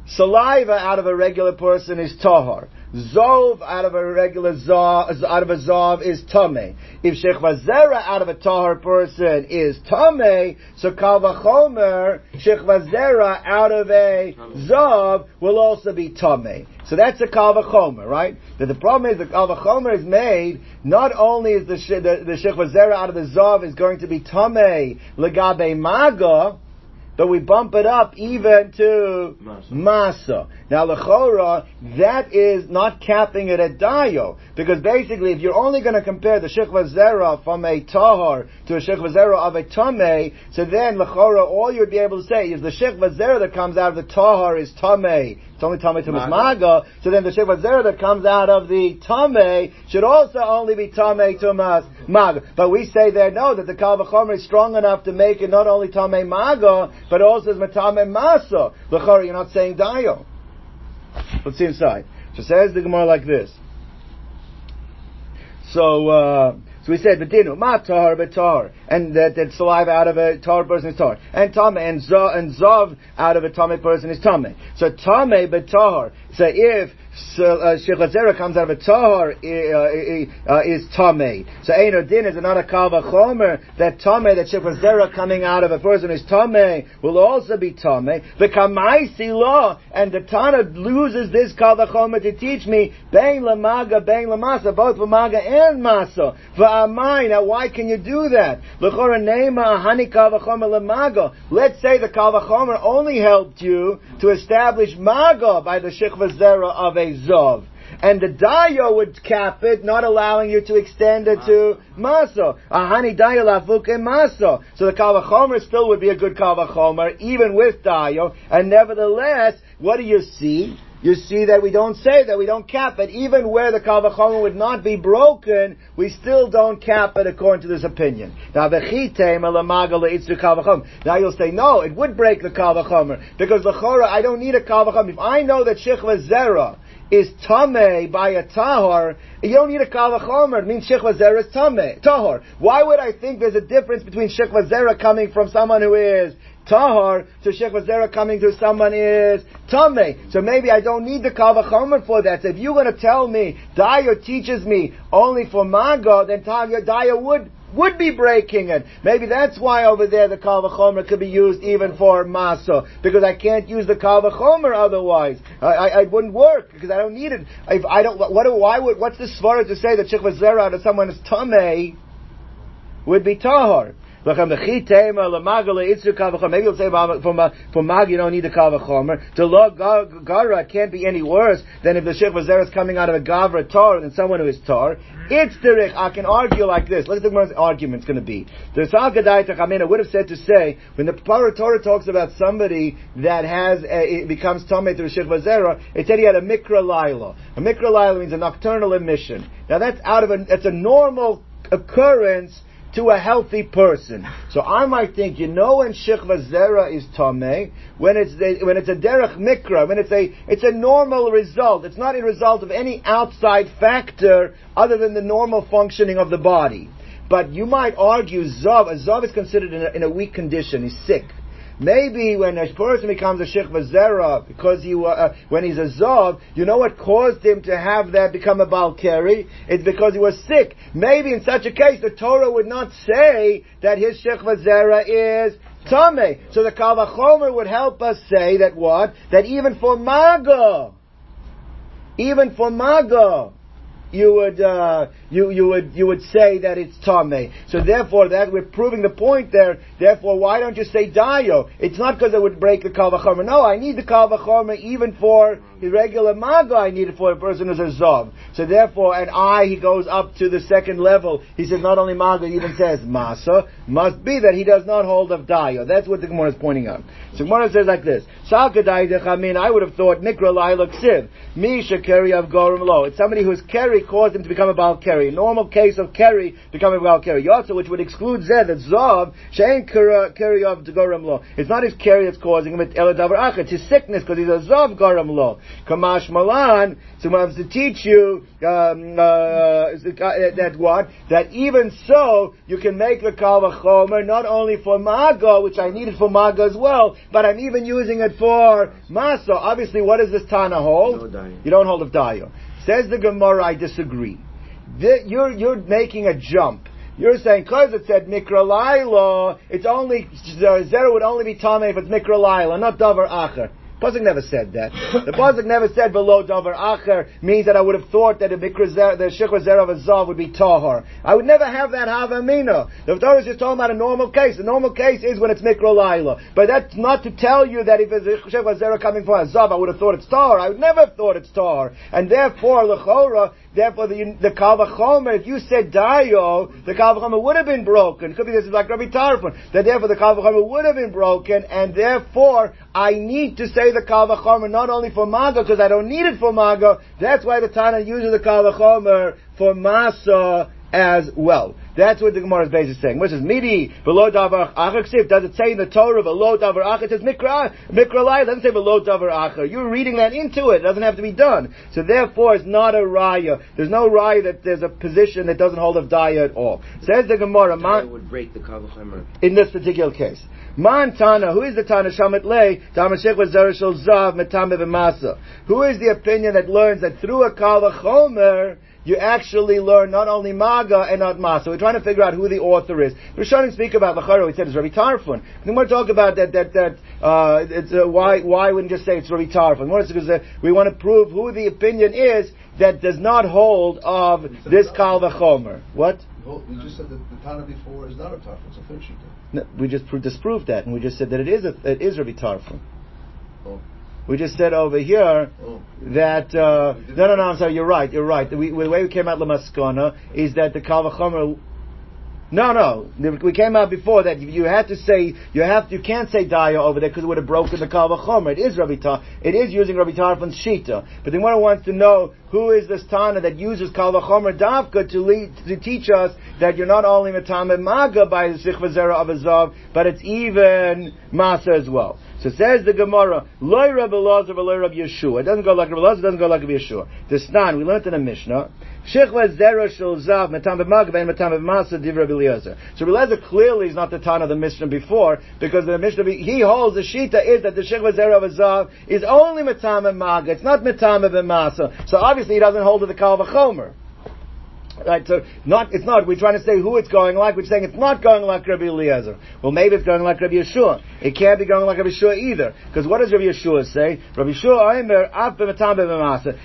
Saliva out of a regular person is tahar. Zov out of a regular zav, out of a zav is tame. If shechva zera out of a tahar person is tame, so kal vachomer shechva zera out of a zav will also be tame. So that's a kal vachomer, right? But the problem is the kal vachomer is made. Not only is the the, the shechva zera out of the zav is going to be tame legabe maga but we bump it up even to masa. masa. Now, lechora, that is not capping it at dayo, because basically, if you're only going to compare the shechva zera from a tahar to a shechva zera of a tameh, so then lechora, all you'd be able to say is the shechva zera that comes out of the tahar is tameh. It's only tameh to maga. So then the shechva zera that comes out of the tameh should also only be tameh to maga. But we say there no that the kal is strong enough to make it not only tameh maga but also is matame masa. Lechora, you're not saying dayo. Let's see inside. So says the Gemara like this. So, uh, so we said, "Bedinu matar betar," and that, that saliva out of a tar person is tar, and tame and zav and zav out of a tame person is tame. So tame betar. So if so uh, Shechazera comes out of a tahar uh, uh, is tame. So Ein is another kava chomer that tame that Shechazera coming out of a person is tame will also be tame. The kamaisi law and the Tana loses this kava chomer to teach me bein lamaga bein lamasa both lamaga and masa amai Now why can you do that? L'chora nema hani kava chomer lamaga. Let's say the kava chomer only helped you to establish maga by the Shechazera of a Zov. And the Dayo would cap it, not allowing you to extend it to Maso. Ahani Dayo Lavuk and Maso. So the Kavachomer still would be a good Kavachomer, even with Dayo. And nevertheless, what do you see? you see that we don't say that we don't cap it. Even where the Kalvachomer would not be broken, we still don't cap it according to this opinion. Now, now you'll say, no, it would break the Kalvachomer, because the Chora, I don't need a Kalvachomer. If I know that Shechva Zera is Tameh by a Tahor, you don't need a Kalvachomer. It means Shechva Zera is Tameh, Tahor. Why would I think there's a difference between Shechva Zera coming from someone who is tahar, to shechva zera coming to someone is tame. So maybe I don't need the kavachomer for that. So if you're going to tell me Daya teaches me only for maga, then Daya would would be breaking it. Maybe that's why over there the kal v'chomer could be used even for masa, because I can't use the kal v'chomer otherwise. I, I, I, wouldn't work because I don't need it. I don't, what, why would, what's the svara to say that shikva zera that someone is tameh would be tahar? Maybe you'll say for mag you don't need the kavachomer. The law gara can't be any worse than if the shich is coming out of a gavra tar than someone who is tar. It's derech. I can argue like this. Look at the argument it's going to be. The Salgadai Tachamina would have said to say when the Torah talks about somebody that has a, it becomes tamei through shich vazera, it said he had a mikra laila. A mikra laila means a nocturnal emission. Now that's out of a that's a normal occurrence to a healthy person. So I might think, you know, when shikva zera is tameh, when it's the, when it's a derech mikra, when it's a it's a normal result. It's not a result of any outside factor other than the normal functioning of the body. But you might argue zav. A zav is considered in a, in a weak condition. He's sick. Maybe when a person becomes a Sheikh Vazera, because he, uh, when he's a Zav, you know what caused him to have that become a Balkari? It's because he was sick. Maybe in such a case, the Torah would not say that his Sheikh Vazera is Tame. So the Kalvachomer would help us say that what? That even for Maga, even for Maga, you would uh, you you would you would say that it's tame. So therefore, that we're proving the point there. Therefore, why don't you say dayo? It's not because it would break the kal No, I need the kal even for the regular maga. I need it for a person who's a zov. So therefore, and I he goes up to the second level. He says not only maga, he even says masa. Must be that he does not hold of dayo. That's what the Gemara is pointing out. So Gemara says like this: Salkadai dechamin. I would have thought nikra laila ksiv. Mi carry of gorim lo. It's somebody who's carry caused him to become a bal carry. A normal case of carry becoming a bal carry. Yotza, which would exclude zed that zav shein carry of gorim lo. It's not his carry that's causing him. It's eladavar achet. It's his sickness because he's a zav gorim lo. Kamash malan. So have to teach you um, uh, that what that even so you can make the kalvachomer not only for maga, which I needed for maga as well, but I'm even using it for masa. Obviously, what does this Tana hold? No you don't hold of dayo. Says the Gemara, I disagree. You're, you're making a jump. You're saying because it said mikra laila, it's only zero would only be tame if it's mikra laila, not davar acher. Pasuk never said that. The [coughs] Pasuk never said below Davar Acher means that I would have thought that the Mikra the Shechra Zer of a Zav would be Tahar. I would never have that Havamina. The Torah is just talking about a normal case. The normal case is when it's Mikra Laila. But that's not to tell you that if there's a Shechra Zer coming from a Zav, I would have thought it's Tahar. I would never have thought it's Tahar. And therefore, Lechora, Therefore, the, the Kalvachomer, if you said Dayo, the Kalvachomer would have been broken. It could be this is like Rabbi Tarfon. That therefore the Kalvachomer would have been broken, and therefore I need to say the Kalvachomer not only for Maga, because I don't need it for Maga. That's why the Tana uses the Kalvachomer for Masa as well. That's what the Gemara is basically saying. Which is midi below davar acher Does it say in the Torah below davar acher? It says mikra mikra lai. Doesn't say below davar acher. You're reading that into it. It doesn't have to be done. So therefore, it's not a raya. There's no raya that there's a position that doesn't hold of daya at all. Says the Gemara. Man, would break the kavachimer. In this particular case. Man Tana, who is the Tana Shamet Lei, was Zereshel Zav, Metame Who is the opinion that learns that through a Kavachomer, you actually learn not only Maga and not Masa. We're trying to figure out who the author is. Rishonim speak about Lacharo. We said it's Rabbi Tarfon. Then we're talking about that that that uh, it's uh, why why wouldn't just say it's Rabbi Tarfon? More because uh, we want to prove who the opinion is that does not hold of this Kal Vachomer. What? Well, we just said that the Tana before is not a Tarfon. It's a third No, we just disproved that, and we just said that it is a, it is Rabbi Tarfon. Oh. We just said over here that uh, no, no, no. I'm sorry. You're right. You're right. We, the way we came out lemaskana is that the kalvachomer. No, no. We came out before that you had to say you have you can't say daya over there because it would have broken the kalvachomer. It is Rabbi Tar. It is using Rabbi Tarfon's shita. But the one wants to know who is this Tana that uses kalvachomer davka to lead to teach us that you're not only matame maga by the sichvazera of a zav, but it's even masa as well. So says the Gemara, Loy Rabbi Lazar, Loy Rabbi Yeshua. It doesn't go like Rabbi Lazar, it doesn't go like Rabbi Yeshua. The Snan, we learned in a Mishnah, Shechva zera shel zav matam b'magav and matam b'masa div Rabbi Eliezer. So Rabbi clearly is not the Tana of the Mishnah before, because the Mishnah, he holds the Shita is that the Shechva zera of zav is only matam b'magav, it's not matam b'masa. So obviously he doesn't hold to the Kal V'chomer. Right, so not, it's not, we're trying to say who it's going like, we're saying it's not going like Rabbi Eliezer. Well, maybe it's going like Rabbi Yeshua. It can't be going like Rabbi Yeshua either. Because what does Rabbi Yeshua say? Rabbi Yeshua,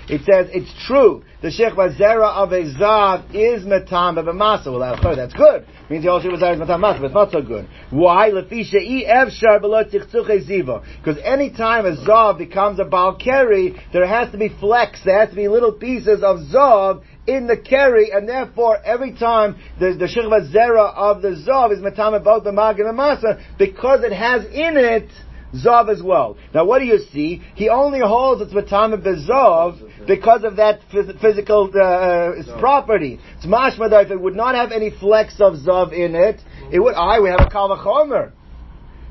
it says, it's true, the Sheikh Bazera of a Zav is Matam B'masa. Well, that's good. It means the whole Sheikh Bazera is Matam but it's not so good. Why? Because any time a Zav becomes a Balkari, there has to be flex, there has to be little pieces of Zav in the keri, and therefore every time the, the shirva zera of the zav is matama both the mag and the masa, because it has in it zav as well. Now, what do you see? He only holds its matama bezav because of that phys- physical uh, property. It's mashma that if it would not have any flecks of zav in it, it would. I we have a kalvachomer.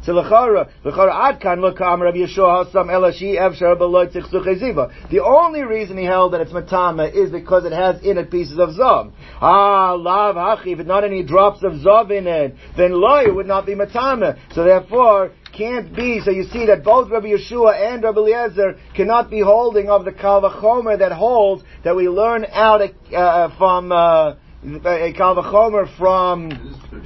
So l'chara, l'chara ad l'kam Rabbi Yeshua hasam elashi evshar beloy tzich The only reason he held that it's matama is because it has in it pieces of zav. Ah, lav hachi, if not any drops of zav in it, then loy would not be matama. So therefore, can't be. So you see that both Rabbi Yeshua and Rabbi Eliezer cannot be holding of the kalvachomer that holds that we learn out uh, from uh, a kalvachomer from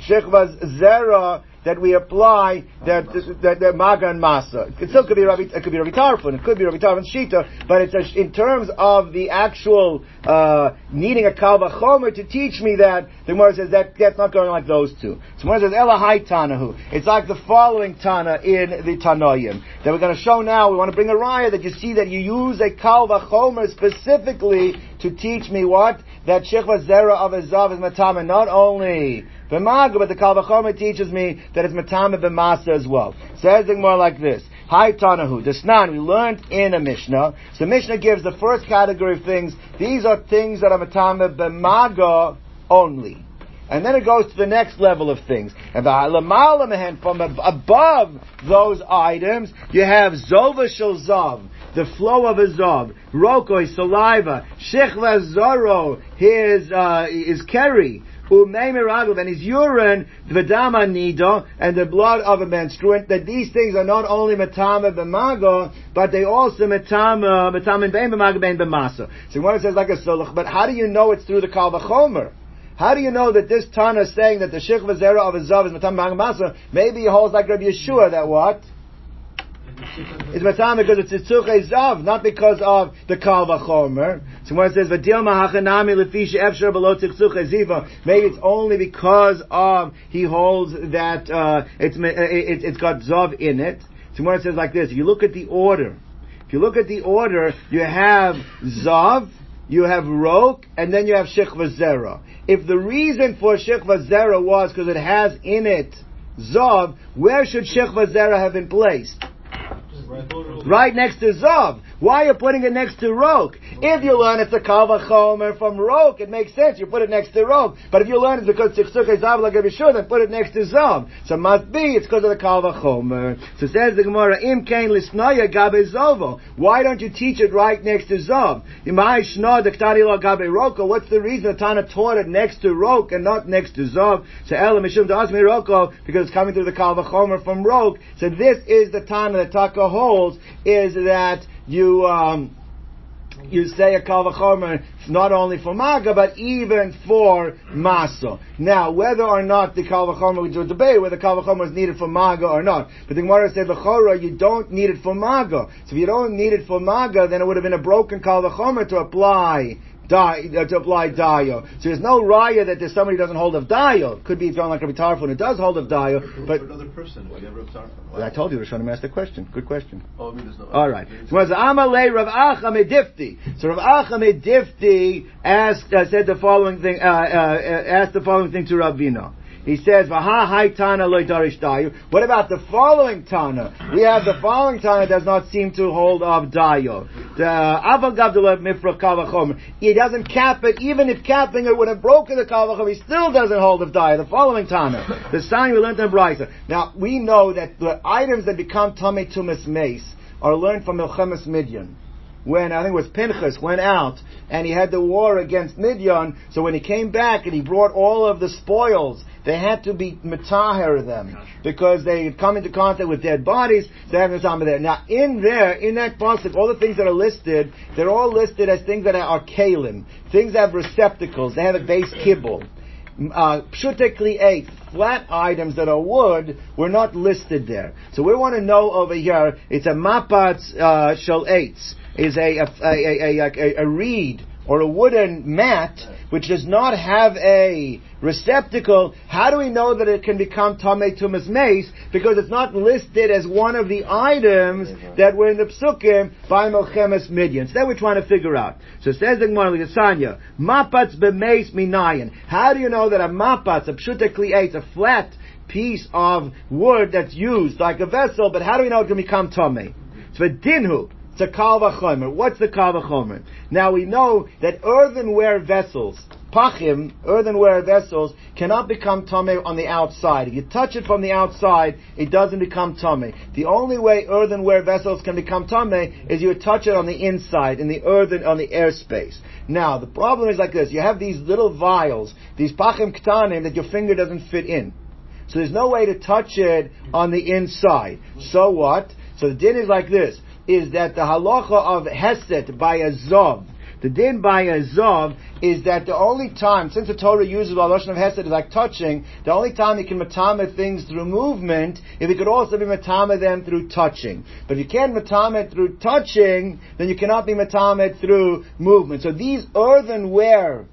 Shechvaz Zera that we apply that that, that maga and masa. It still could be Rabbi, it could be Rabbi Tarfon, it could be Rabbi Tarfon shita, but it's a, in terms of the actual uh, needing a kalva chomer to teach me that. The Gemara says that that's not going like those two. So Gemara says Elahai Tanahu. It's like the following Tana in the Tanoim that we're going to show now. We want to bring a raya that you see that you use a kalva chomer specifically to teach me what that shechva zera of a zav is matama not only B'maga, but the Kalvachomer teaches me that it's Matama b'masa as well. Says it more like this. Hi Tanahu. Desnan, we learned in a Mishnah. So Mishnah gives the first category of things. These are things that are Matama b'maga only. And then it goes to the next level of things. And the from above those items, you have Zova Shel the flow of a Zav, Rokoi, saliva, Shechva Zoro, his, uh, his keri, and his urine, v'dama nido, and the blood of a menstruant, that these things are not only matama b'mago, but they also matama, matama ben b'mago ben b'masa. So one says like a sulach, but how do you know it's through the kal v'chomer? How do you know that this Tana is saying that the Shich Vazera of a Zav is Matam Masa? Maybe he holds like Rabbi Yeshua that what? It's matam because it's tzitzuch zav, not because of the kal vachomer. So when it says v'dil mahachanami lefisha efshar below tzitzuch ziva, maybe it's only because of he holds that uh, it's it, it's got zav in it. So when it says like this, if you look at the order, if you look at the order, you have zav, you have rok, and then you have shechva zera. If the reason for shechva zera was because it has in it zav, where should shechva zera have been placed? Right next to Zav. Why are you putting it next to Rok? If you learn it's a Kavachomer from Rok, it makes sense. You put it next to Rok. But if you learn it's because Tziksuke Zav like sure, then put it next to Zav. So it must be it's because of the Kavachomer. So says the Gemara, Im Kain Lisnaya Gabe Zovo. Why don't you teach it right next to Zav? Imai Shna Dektari Lo Gabe Roko. What's the reason the Tana taught it next to Rok and not next to Zav? So Ela Mishum Dasmi Roko, because it's coming through the Kavachomer from Rok. So this is the Tana that Taka holds, is that you um, you say a kalvachomer not only for maga but even for masa. Now, whether or not the kalvachomer we do debate whether kalvachomer is needed for maga or not, but the Gemara said the you don't need it for maga. So if you don't need it for maga, then it would have been a broken kalvachomer to apply die, uh, to apply dio. So there's no raya that there's somebody who doesn't hold of dio. Could be thrown like a Tarfon who does hold of dio, but another person. Why you have I told you, Rishon asked the question. Good question. Oh, I mean, there's no. All right. So was Amalei Rav Acha Medifti. So Rav Acha Medifti asked, uh, said the following thing, uh, uh, asked the following thing to Ravina. He says, "Vaha hai Tana loy darish dayu." What about the following Tana? We have the following Tana does not seem to hold of dayu. Kavachom. He doesn't cap it, even if capping it would have broken the kavachom. He still doesn't hold of dayu. The following Tana, the sign we learned in Brisa. Now we know that the items that become tummy tumas mace are learned from Milchemes Midian when I think it was Pinchas went out and he had the war against Midian. So when he came back and he brought all of the spoils, they had to be metaher them because they had come into contact with dead bodies. They have some there. Now in there, in that pasuk, all the things that are listed, they're all listed as things that are kalim, things that have receptacles. They have a base kibble uh, eight flat items that are wood were not listed there. So we want to know over here, it's a mapats uh, shel eights, is a a, a, a, a, a reed or a wooden mat which does not have a receptacle, how do we know that it can become Tamei Tumas Mace? Because it's not listed as one of the items that were in the Psukim by Melchemes Midian. So that we're trying to figure out. So it says the Gemara, Sanya, Mapats b'meis minayin. How do you know that a mapats, a pshuta a flat piece of wood that's used like a vessel, but how do we know it can become Tamei? So dinhu. It's a kal. What's the kal v'chomer? Now we know that earthenware vessels, pachim, earthenware vessels, cannot become tame on the outside. If you touch it from the outside, it doesn't become tame. The only way earthenware vessels can become tame is you touch it on the inside, in the earthen, on the airspace. Now, the problem is like this. You have these little vials, these pachim ktanim that your finger doesn't fit in. So there's no way to touch it on the inside. So what? So the din is like this is that the halacha of Hesed by a Zov, the din by a Zov is that the only time, since the Torah uses the Lashon of Hesed is like touching, the only time you can matame things through movement, if you could also be matame them through touching. But if you can't matame through touching, then you cannot be matame through movement. So these earthenware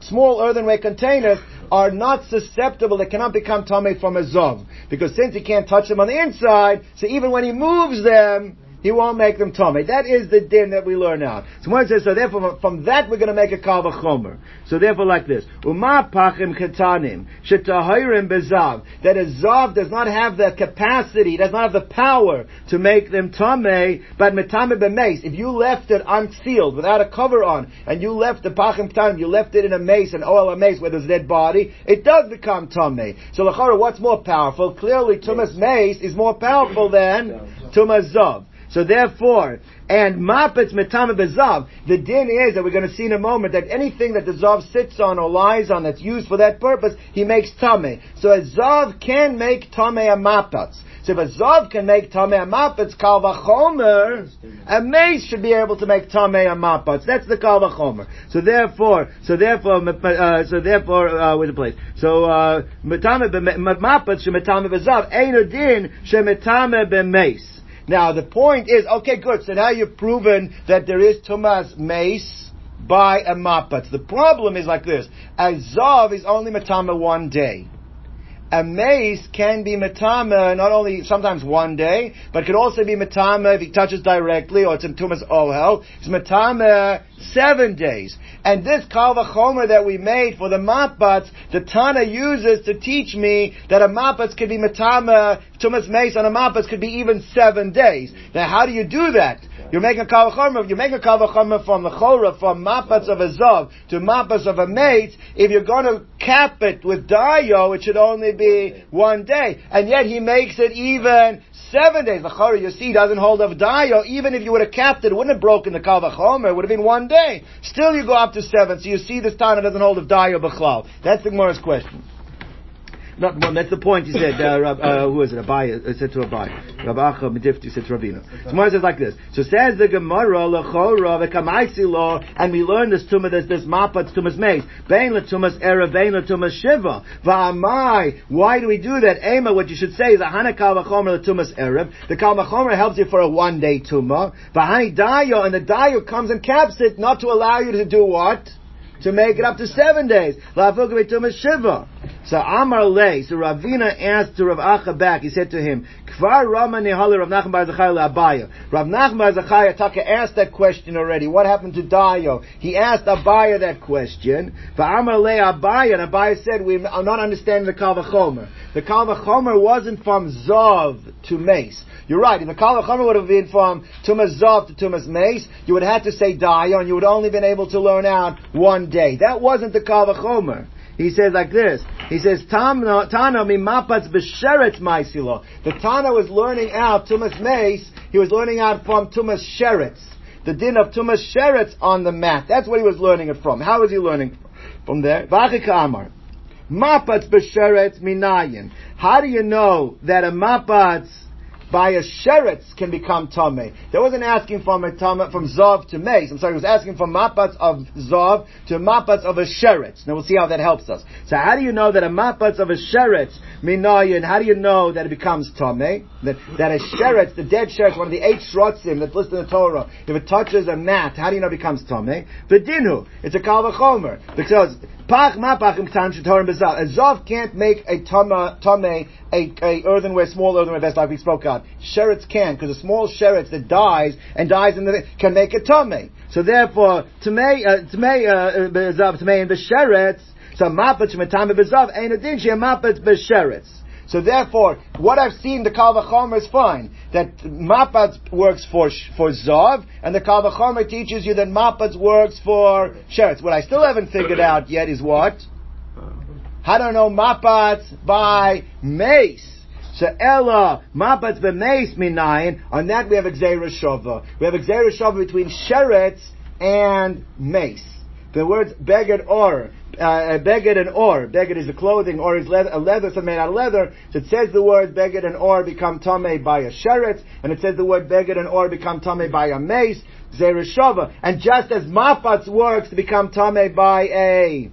small earthenware containers are not susceptible, they cannot become tame from a zov. Because since he can't touch them on the inside, so even when he moves them, he won't make them tummy. That is the din that we learn out. So one says, so therefore from that we're going to make a kal v'chomer. So therefore like this, uma pachim ketanim shetahirim bezav that a zav does not have the capacity, does not have the power to make them tummy, but metame b'meis. If you left it unsealed without a cover on, and you left the pachim ketanim, you left it in a mace, an oil a mace where there's a dead body, it does become tummy. So lachara, what's more powerful? Clearly, tumas mace is more powerful than tumas zav. So therefore, and mapetz metame bezav, the din is that we're going to see in a moment that anything that the zav sits on or lies on that's used for that purpose, he makes tame. So a zav can make tame a mapetz. So if a zav can make tame a mapetz, kal vachomer, a mace should be able to make tame a mapetz. That's the kal vachomer. So therefore, so therefore, uh, so therefore, uh, where's the place? So uh, metame mapetz shemetame bezav, ein din shemetame b'mace. Now the point is, okay, good. So now you've proven that there is Tumas Mace by a Mapat. The problem is like this: a Zav is only Matama one day. A mace can be matama not only sometimes one day, but could also be matama if he touches directly or it's in tumas ohel. It's matama seven days. And this kal vachomer that we made for the mapats, the Tana uses to teach me that a mapats could be matama, tumas mace on a mapats could be even seven days. Now how do you do that? You're making a kal vachomer, you're making a kal vachomer from the chora, from mapats of a zav to mapats of a mace. If you're going to cap it with dayo, it should only be one day. And yet he makes it even seven days. The chara you see doesn't hold of dayo. Even if you would have capped it, it wouldn't have broken the kal vachomer. It would have been one day. Still, you go up to seven. So you see this time it doesn't hold of dayo b'chlal. That's the Gemara's question. Not. That's the point. He said, uh, Rab, uh, who is it? Abaye. It said to Abaye. Rabbi Acha Medifti said to Ravina. So Gemara says like this. So says the Gemara lechora v'kamaisi law, and we learn this tumah. There's this mapat tumas meis. Bein letumas era, bein letumas shiva. Va'amai. Why do we do that? Ema. What you should say is a hanakal v'chomer letumas erev. The kal helps you for a one day tumah. V'hani dayo, and the dayo comes and caps it, not to allow you to do what to make it up to seven days. So Amar Le, so Ravina asked to Rav Acha back, he said to him, Kvar Rama Nehali Rav Nachman Bar Zecharya Abaye. Rav Nachman Bar Taka asked that question already. What happened to Dayo? He asked Abaye that question. Amar Le Abaye, and Abaye said, we are not understanding the Kal V'chomer. The Kal V'chomer wasn't from Zov to Mace. You're right. If the Kal V'chomer would have been from Tumas Zov to Tumas Mace, you would have had to say Dayo, and you would only been able to learn out one day. That wasn't the Kal V'chomer. He says like this. He says, Tana mimapats b'sheret maisilo. The Tana was learning out Tumas Mace. He was learning out from Tumas Sheretz. the din of tumas sheretz on the mat. That's what he was learning it from. How was he learning from there? V'achika amar. Mapatz b'sheretz minayin. How do you know that a mapatz by a sheretz can become tame. They wasn't asking from a tame, from zav to mace. I'm sorry, he was asking from mapats of zav to mapats of a sheretz. Now we'll see how that helps us. So how do you know that a mapats of a sheretz minayin? How do you know that it becomes tame? That, that a sheretz, the dead sheretz, one of the eight shrotzim that's listed in the Torah, if it touches a mat, how do you know it becomes tame? The dinu, it's a kalvachomer because Pach mapach imtan shetorim bezav. A zav can't make a tame a, a earthenware, small earthenware vessel like we spoke of. Sheretz can because a small sheretz that dies and dies in the can make a tame. So therefore, tame uh, tame uh, bezav tame in besheretz. So mapach shmetame bezav ain't a din she mapach besheretz. So therefore, what I've seen, the Kal Vachomer is fine. That Mapat works for for Zav, and the Kal Vachomer teaches you that Mapat works for Sheretz. What I still haven't figured out yet is what? How do I know Mapat by Mace? So Ella, Mapat b'Mace minayin, on that we have a Gzeira Shova. We have a Gzeira Shova between Sheretz and Mace. The words beged or, uh, beged and or. Beged is the clothing, or is leather, a leather, something made out of leather. So it says the word beged and or become tame by a sheret, and it says the word beged and or become tame by a mace, zereshava. And just as mapatz works to become tame by a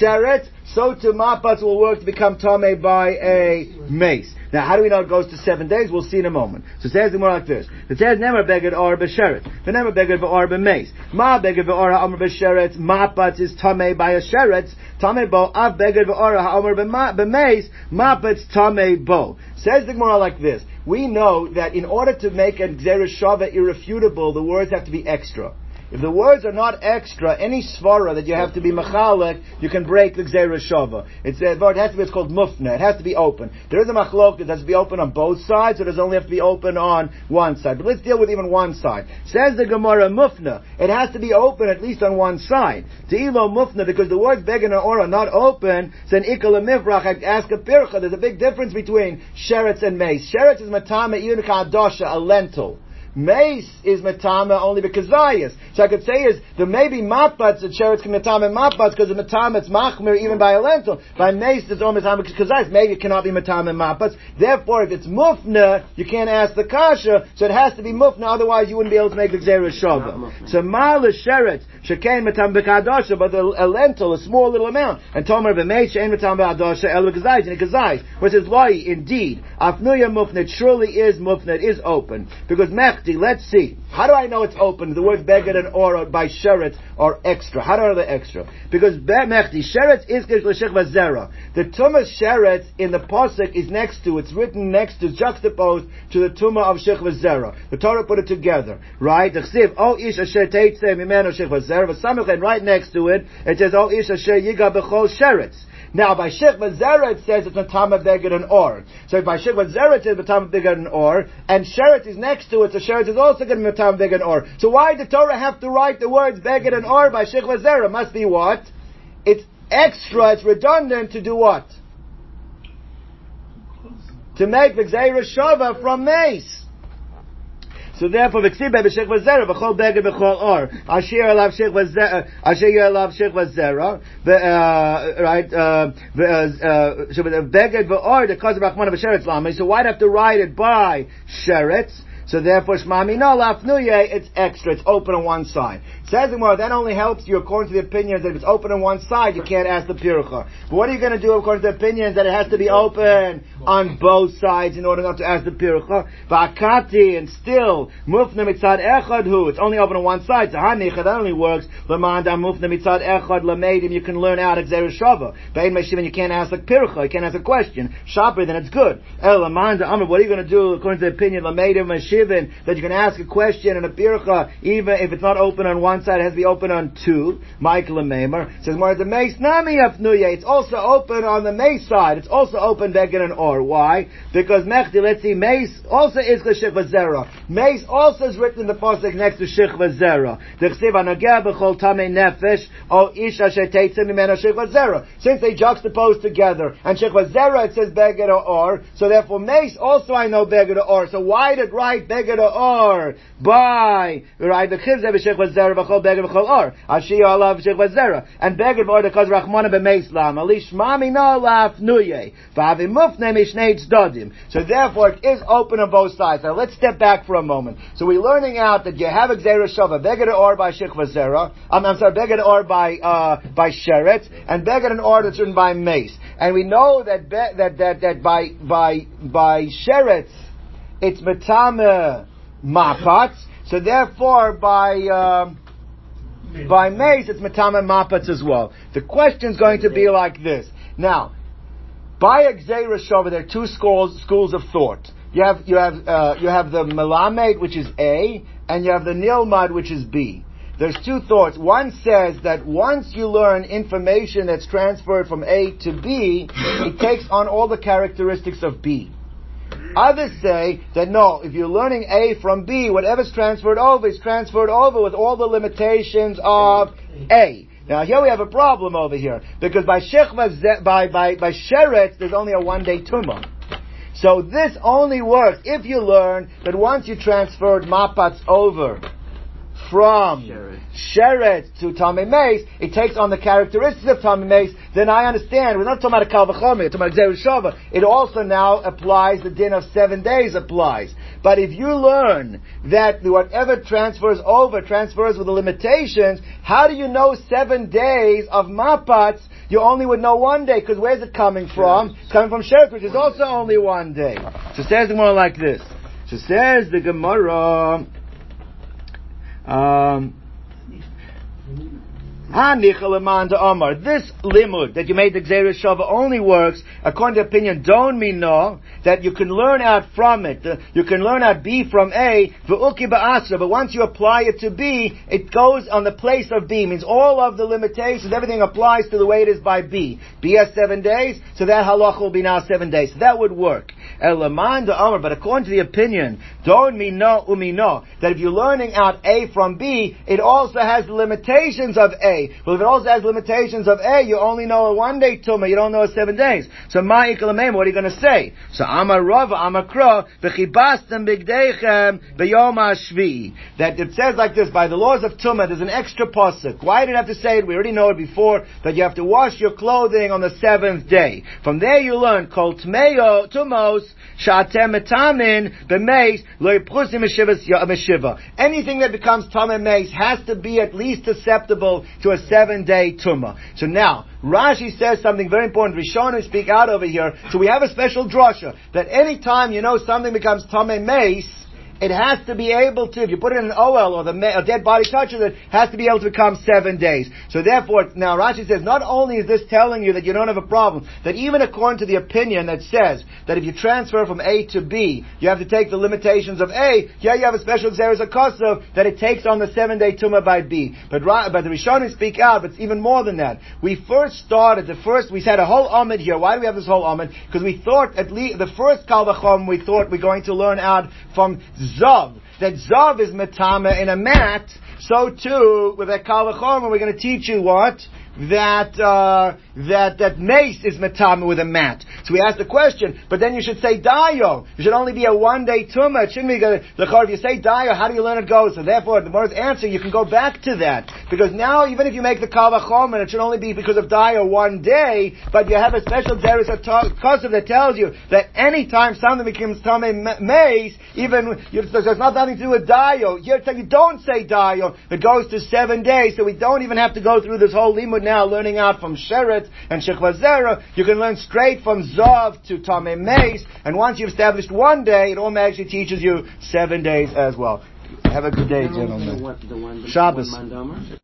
sheret, so to mapatz will work to become tame by a mace. Now, how do we know it goes to seven days? We'll see in a moment. So it says more like this. It says, never beged or b'sheret. The never beged or b'meis. Ma beged or ha'omer b'sheret. Ma patz is tamei by a sheret. Tamei bo. Av beged or ha'omer b'meis. Ma patz tamei bo. Says the Gemara like this. We know that in order to make a Gzeres irrefutable, the words have to be extra. If the words are not extra, any svara that you have to be machalik, you can break the gzera shava. It's uh, it has to be. It's called mufna. It has to be open. There is a machlok that has to be open on both sides, or does only have to be open on one side? But let's deal with even one side. Says the Gemara mufna. It has to be open at least on one side. Teilo mufna because the words began or are not open. Then ikal mivrach. I ask a pircha. There's a big difference between sheretz and mace. Sheretz is matama even a lentil. Mace is metama only because zayis. So I could say is there may be mapats that sheretz can metama mapats because the metama it's machmir even by a lentil. By mace it's only metama because zayis. Maybe it cannot be metama mapats. Therefore, if it's mufna, you can't ask the kasha. So it has to be mufna. Otherwise, you wouldn't be able to make the gzera shava. So mala sheretz shekain metam bekadosha, but a lentil, a small little amount. And tomer b'meish shein metam bekadosha elu kazayis and kazayis, which is loy indeed. Afnuya mufna truly is mufna. It is open because mech Let's see. How do I know it's open? The word beged and or by sheret are extra. How do I know they're extra? Because mechti sheret is l'shich vazera. The tumah sheret in the pasuk is next to. It's written next to, juxtaposed to the tumah of shich vazera. The Torah put it together, right? The chsiv o ish asher teitzeh mimeno shich vazera. V'samachin right next to it, it says o ish asher yiga sheretz. Now, by Shechva Zera it says it's Matama Beged and Or. So by Shechva Zera says Matama Beged and Or, and Sheret is next to it, so Sheret is also going to be Matama Beged and Or. So why did Torah have to write the words Beged and Or by Shechva Zera? Must be what? It's extra, it's redundant to do what? To make the Gzeira Shava from mace. So therefore, v'ksibe b'shech v'zera v'chol beged v'chol or asher alav shech v'zera asher alav shech v'zera uh, right uh, uh, uh beged v'or the cause of rachmana v'sheretz lama. So why'd have to write it by sheretz? So therefore, shmami no lafnuye, it's extra, it's open on one side. Says the that only helps you according to the opinions that if it's open on one side, you can't ask the pirucha. But what are you going to do according to the opinions that it has to be open on both sides in order not to ask the pirucha? Va'akati, and still, mufna mitzad echad hu, it's only open on one side, so hanicha, that only works, lamanda mufna mitzad echad lamedim, you can learn out exer shava. Bein meshivan, you can't ask the pirucha, you can't ask a question. Shopper, then it's good. El lamanda amr, what are you going to do according to the opinion, lamedim meshivan, that you can ask a question in a bircha, even if it's not open on one side, it has to be open on two. Michael and Mamer says more the mace nami afnuya. It's also open on the mace side. It's also open begin and or. Why? Because mechti, let's see, mace also is the l'shich v'zera. Mace also is written in the pasuk next to shich v'zera. Since they juxtapose together and shich v'zera it says begin or, so therefore mace also I know begin or. So why did write beged or by right the chivze b'shech v'zera v'chol beged v'chol or ashia alav b'shech v'zera and beged the kaz rachmana b'meis lam alish mami no laf nuye v'avi mufne mishnei tzdodim. So therefore it is open on both sides. Now let's step back for a moment. So we're learning out that you have a gzera shava beged or by shech v'zera um, I'm sorry beged or by uh, by sheret and beged an or that's written by mace. And we know that be, that that that by by by sheret it's metame mapats. So therefore, by uh, by mace, it's metame mapats as well. The question is going to be like this. Now, by Gzeira Shova, there are two schools schools of thought. You have you have uh, you have the melamed, which is A, and you have the nilmad, which is B. There's two thoughts. One says that once you learn information that's transferred from A to B, it takes on all the characteristics of B. Others say that no, if you're learning A from B, whatever's transferred over is transferred over with all the limitations of A. Now here we have a problem over here because by shechva by by by sheret there's only a one day tumah. So this only works if you learn that once you transferred mapats over from Sheret. To Tamei Mace, it takes on the characteristics of Tamei Mace, then I understand. We're not talking about a Kalvachomer, we're talking about Shava. It also now applies, the din of seven days applies. But if you learn that whatever transfers over transfers with the limitations, how do you know seven days of Mapats? You only would know one day, because where's it coming from? It's coming from Sheret, which is also only one day. So says the Gemara like this. So says the Gemara, um, Amar. This limud that you made the Gzeira Shava only works according to opinion don't mean no that you can learn out from it. You can learn out B from A v'uki ba'asra, but once you apply it to B, it goes on the place of B. Means all of the limitations, everything applies to the way it is by B. B has seven days, so that halach will be now seven days. So that would work. Elamanda Amar, but according to the opinion, don't mean no umi no that if you're learning out A from B, it also has the limitations of A. Well, if it also has limitations of A, you only know a one day tumah, you don't know a seven days. So ma'ikalamem, what are you going to say? So Amar Rava, Amar Kro, bigdeichem b'yom ha'shvi. That it says like this, by the laws of tumah, there's an extra pasuk. Why did I have to say it? We already know it before, that you have to wash your clothing on the seventh day. From there you learn, kol tmeo, tumos, sha'atem etamin, b'meis, lo yipchusim. Anything that becomes tameh meis has to be at least susceptible to a seven day tumah. So now, Rashi says something very important. Rishonim speak out over here. So we have a special drasha that any time you know something becomes tameh meis, it has to be able to, if you put it in an OL or the a dead body touches it, has to be able to become seven days. So therefore, now Rashi says, not only is this telling you that you don't have a problem, that even according to the opinion that says that if you transfer from A to B, you have to take the limitations of A, here you have a special Xeris Akosov that it takes on the seven day Tumah by B. But, but the Rishonim speak out, but it's even more than that. We first started, the first, we had a whole Amid here. Why do we have this whole Amid? Because we thought, at least, the first Kalvachom we thought we're going to learn out from Zav. That Zav is Matama in a mat, so too, with that Kalvachom, we're going to teach you what? That, uh, that, that mace is Matama with a mat. So we ask the question, but then you should say Dayo. It should only be a one day Tumah. It shouldn't be the If you say Dayo, how do you learn it goes? So therefore, the Gemara's answer, you can go back to that. Because now, even if you make the Kalvachom, and it should only be because of Dayo one day, but you have a special Deris Kosev that tells you that anytime something becomes Tameh mace, even, you, there's not nothing to do with Dayo. You don't say Dayo. It goes to seven days, so we don't even have to go through this whole limud now, learning out from Sheret and Shechvazera. You can learn straight from Zav to Tameh Mace, and once you've established one day, it automatically teaches you seven days as well. Have a good day, gentlemen. one, the one, the Shabbos.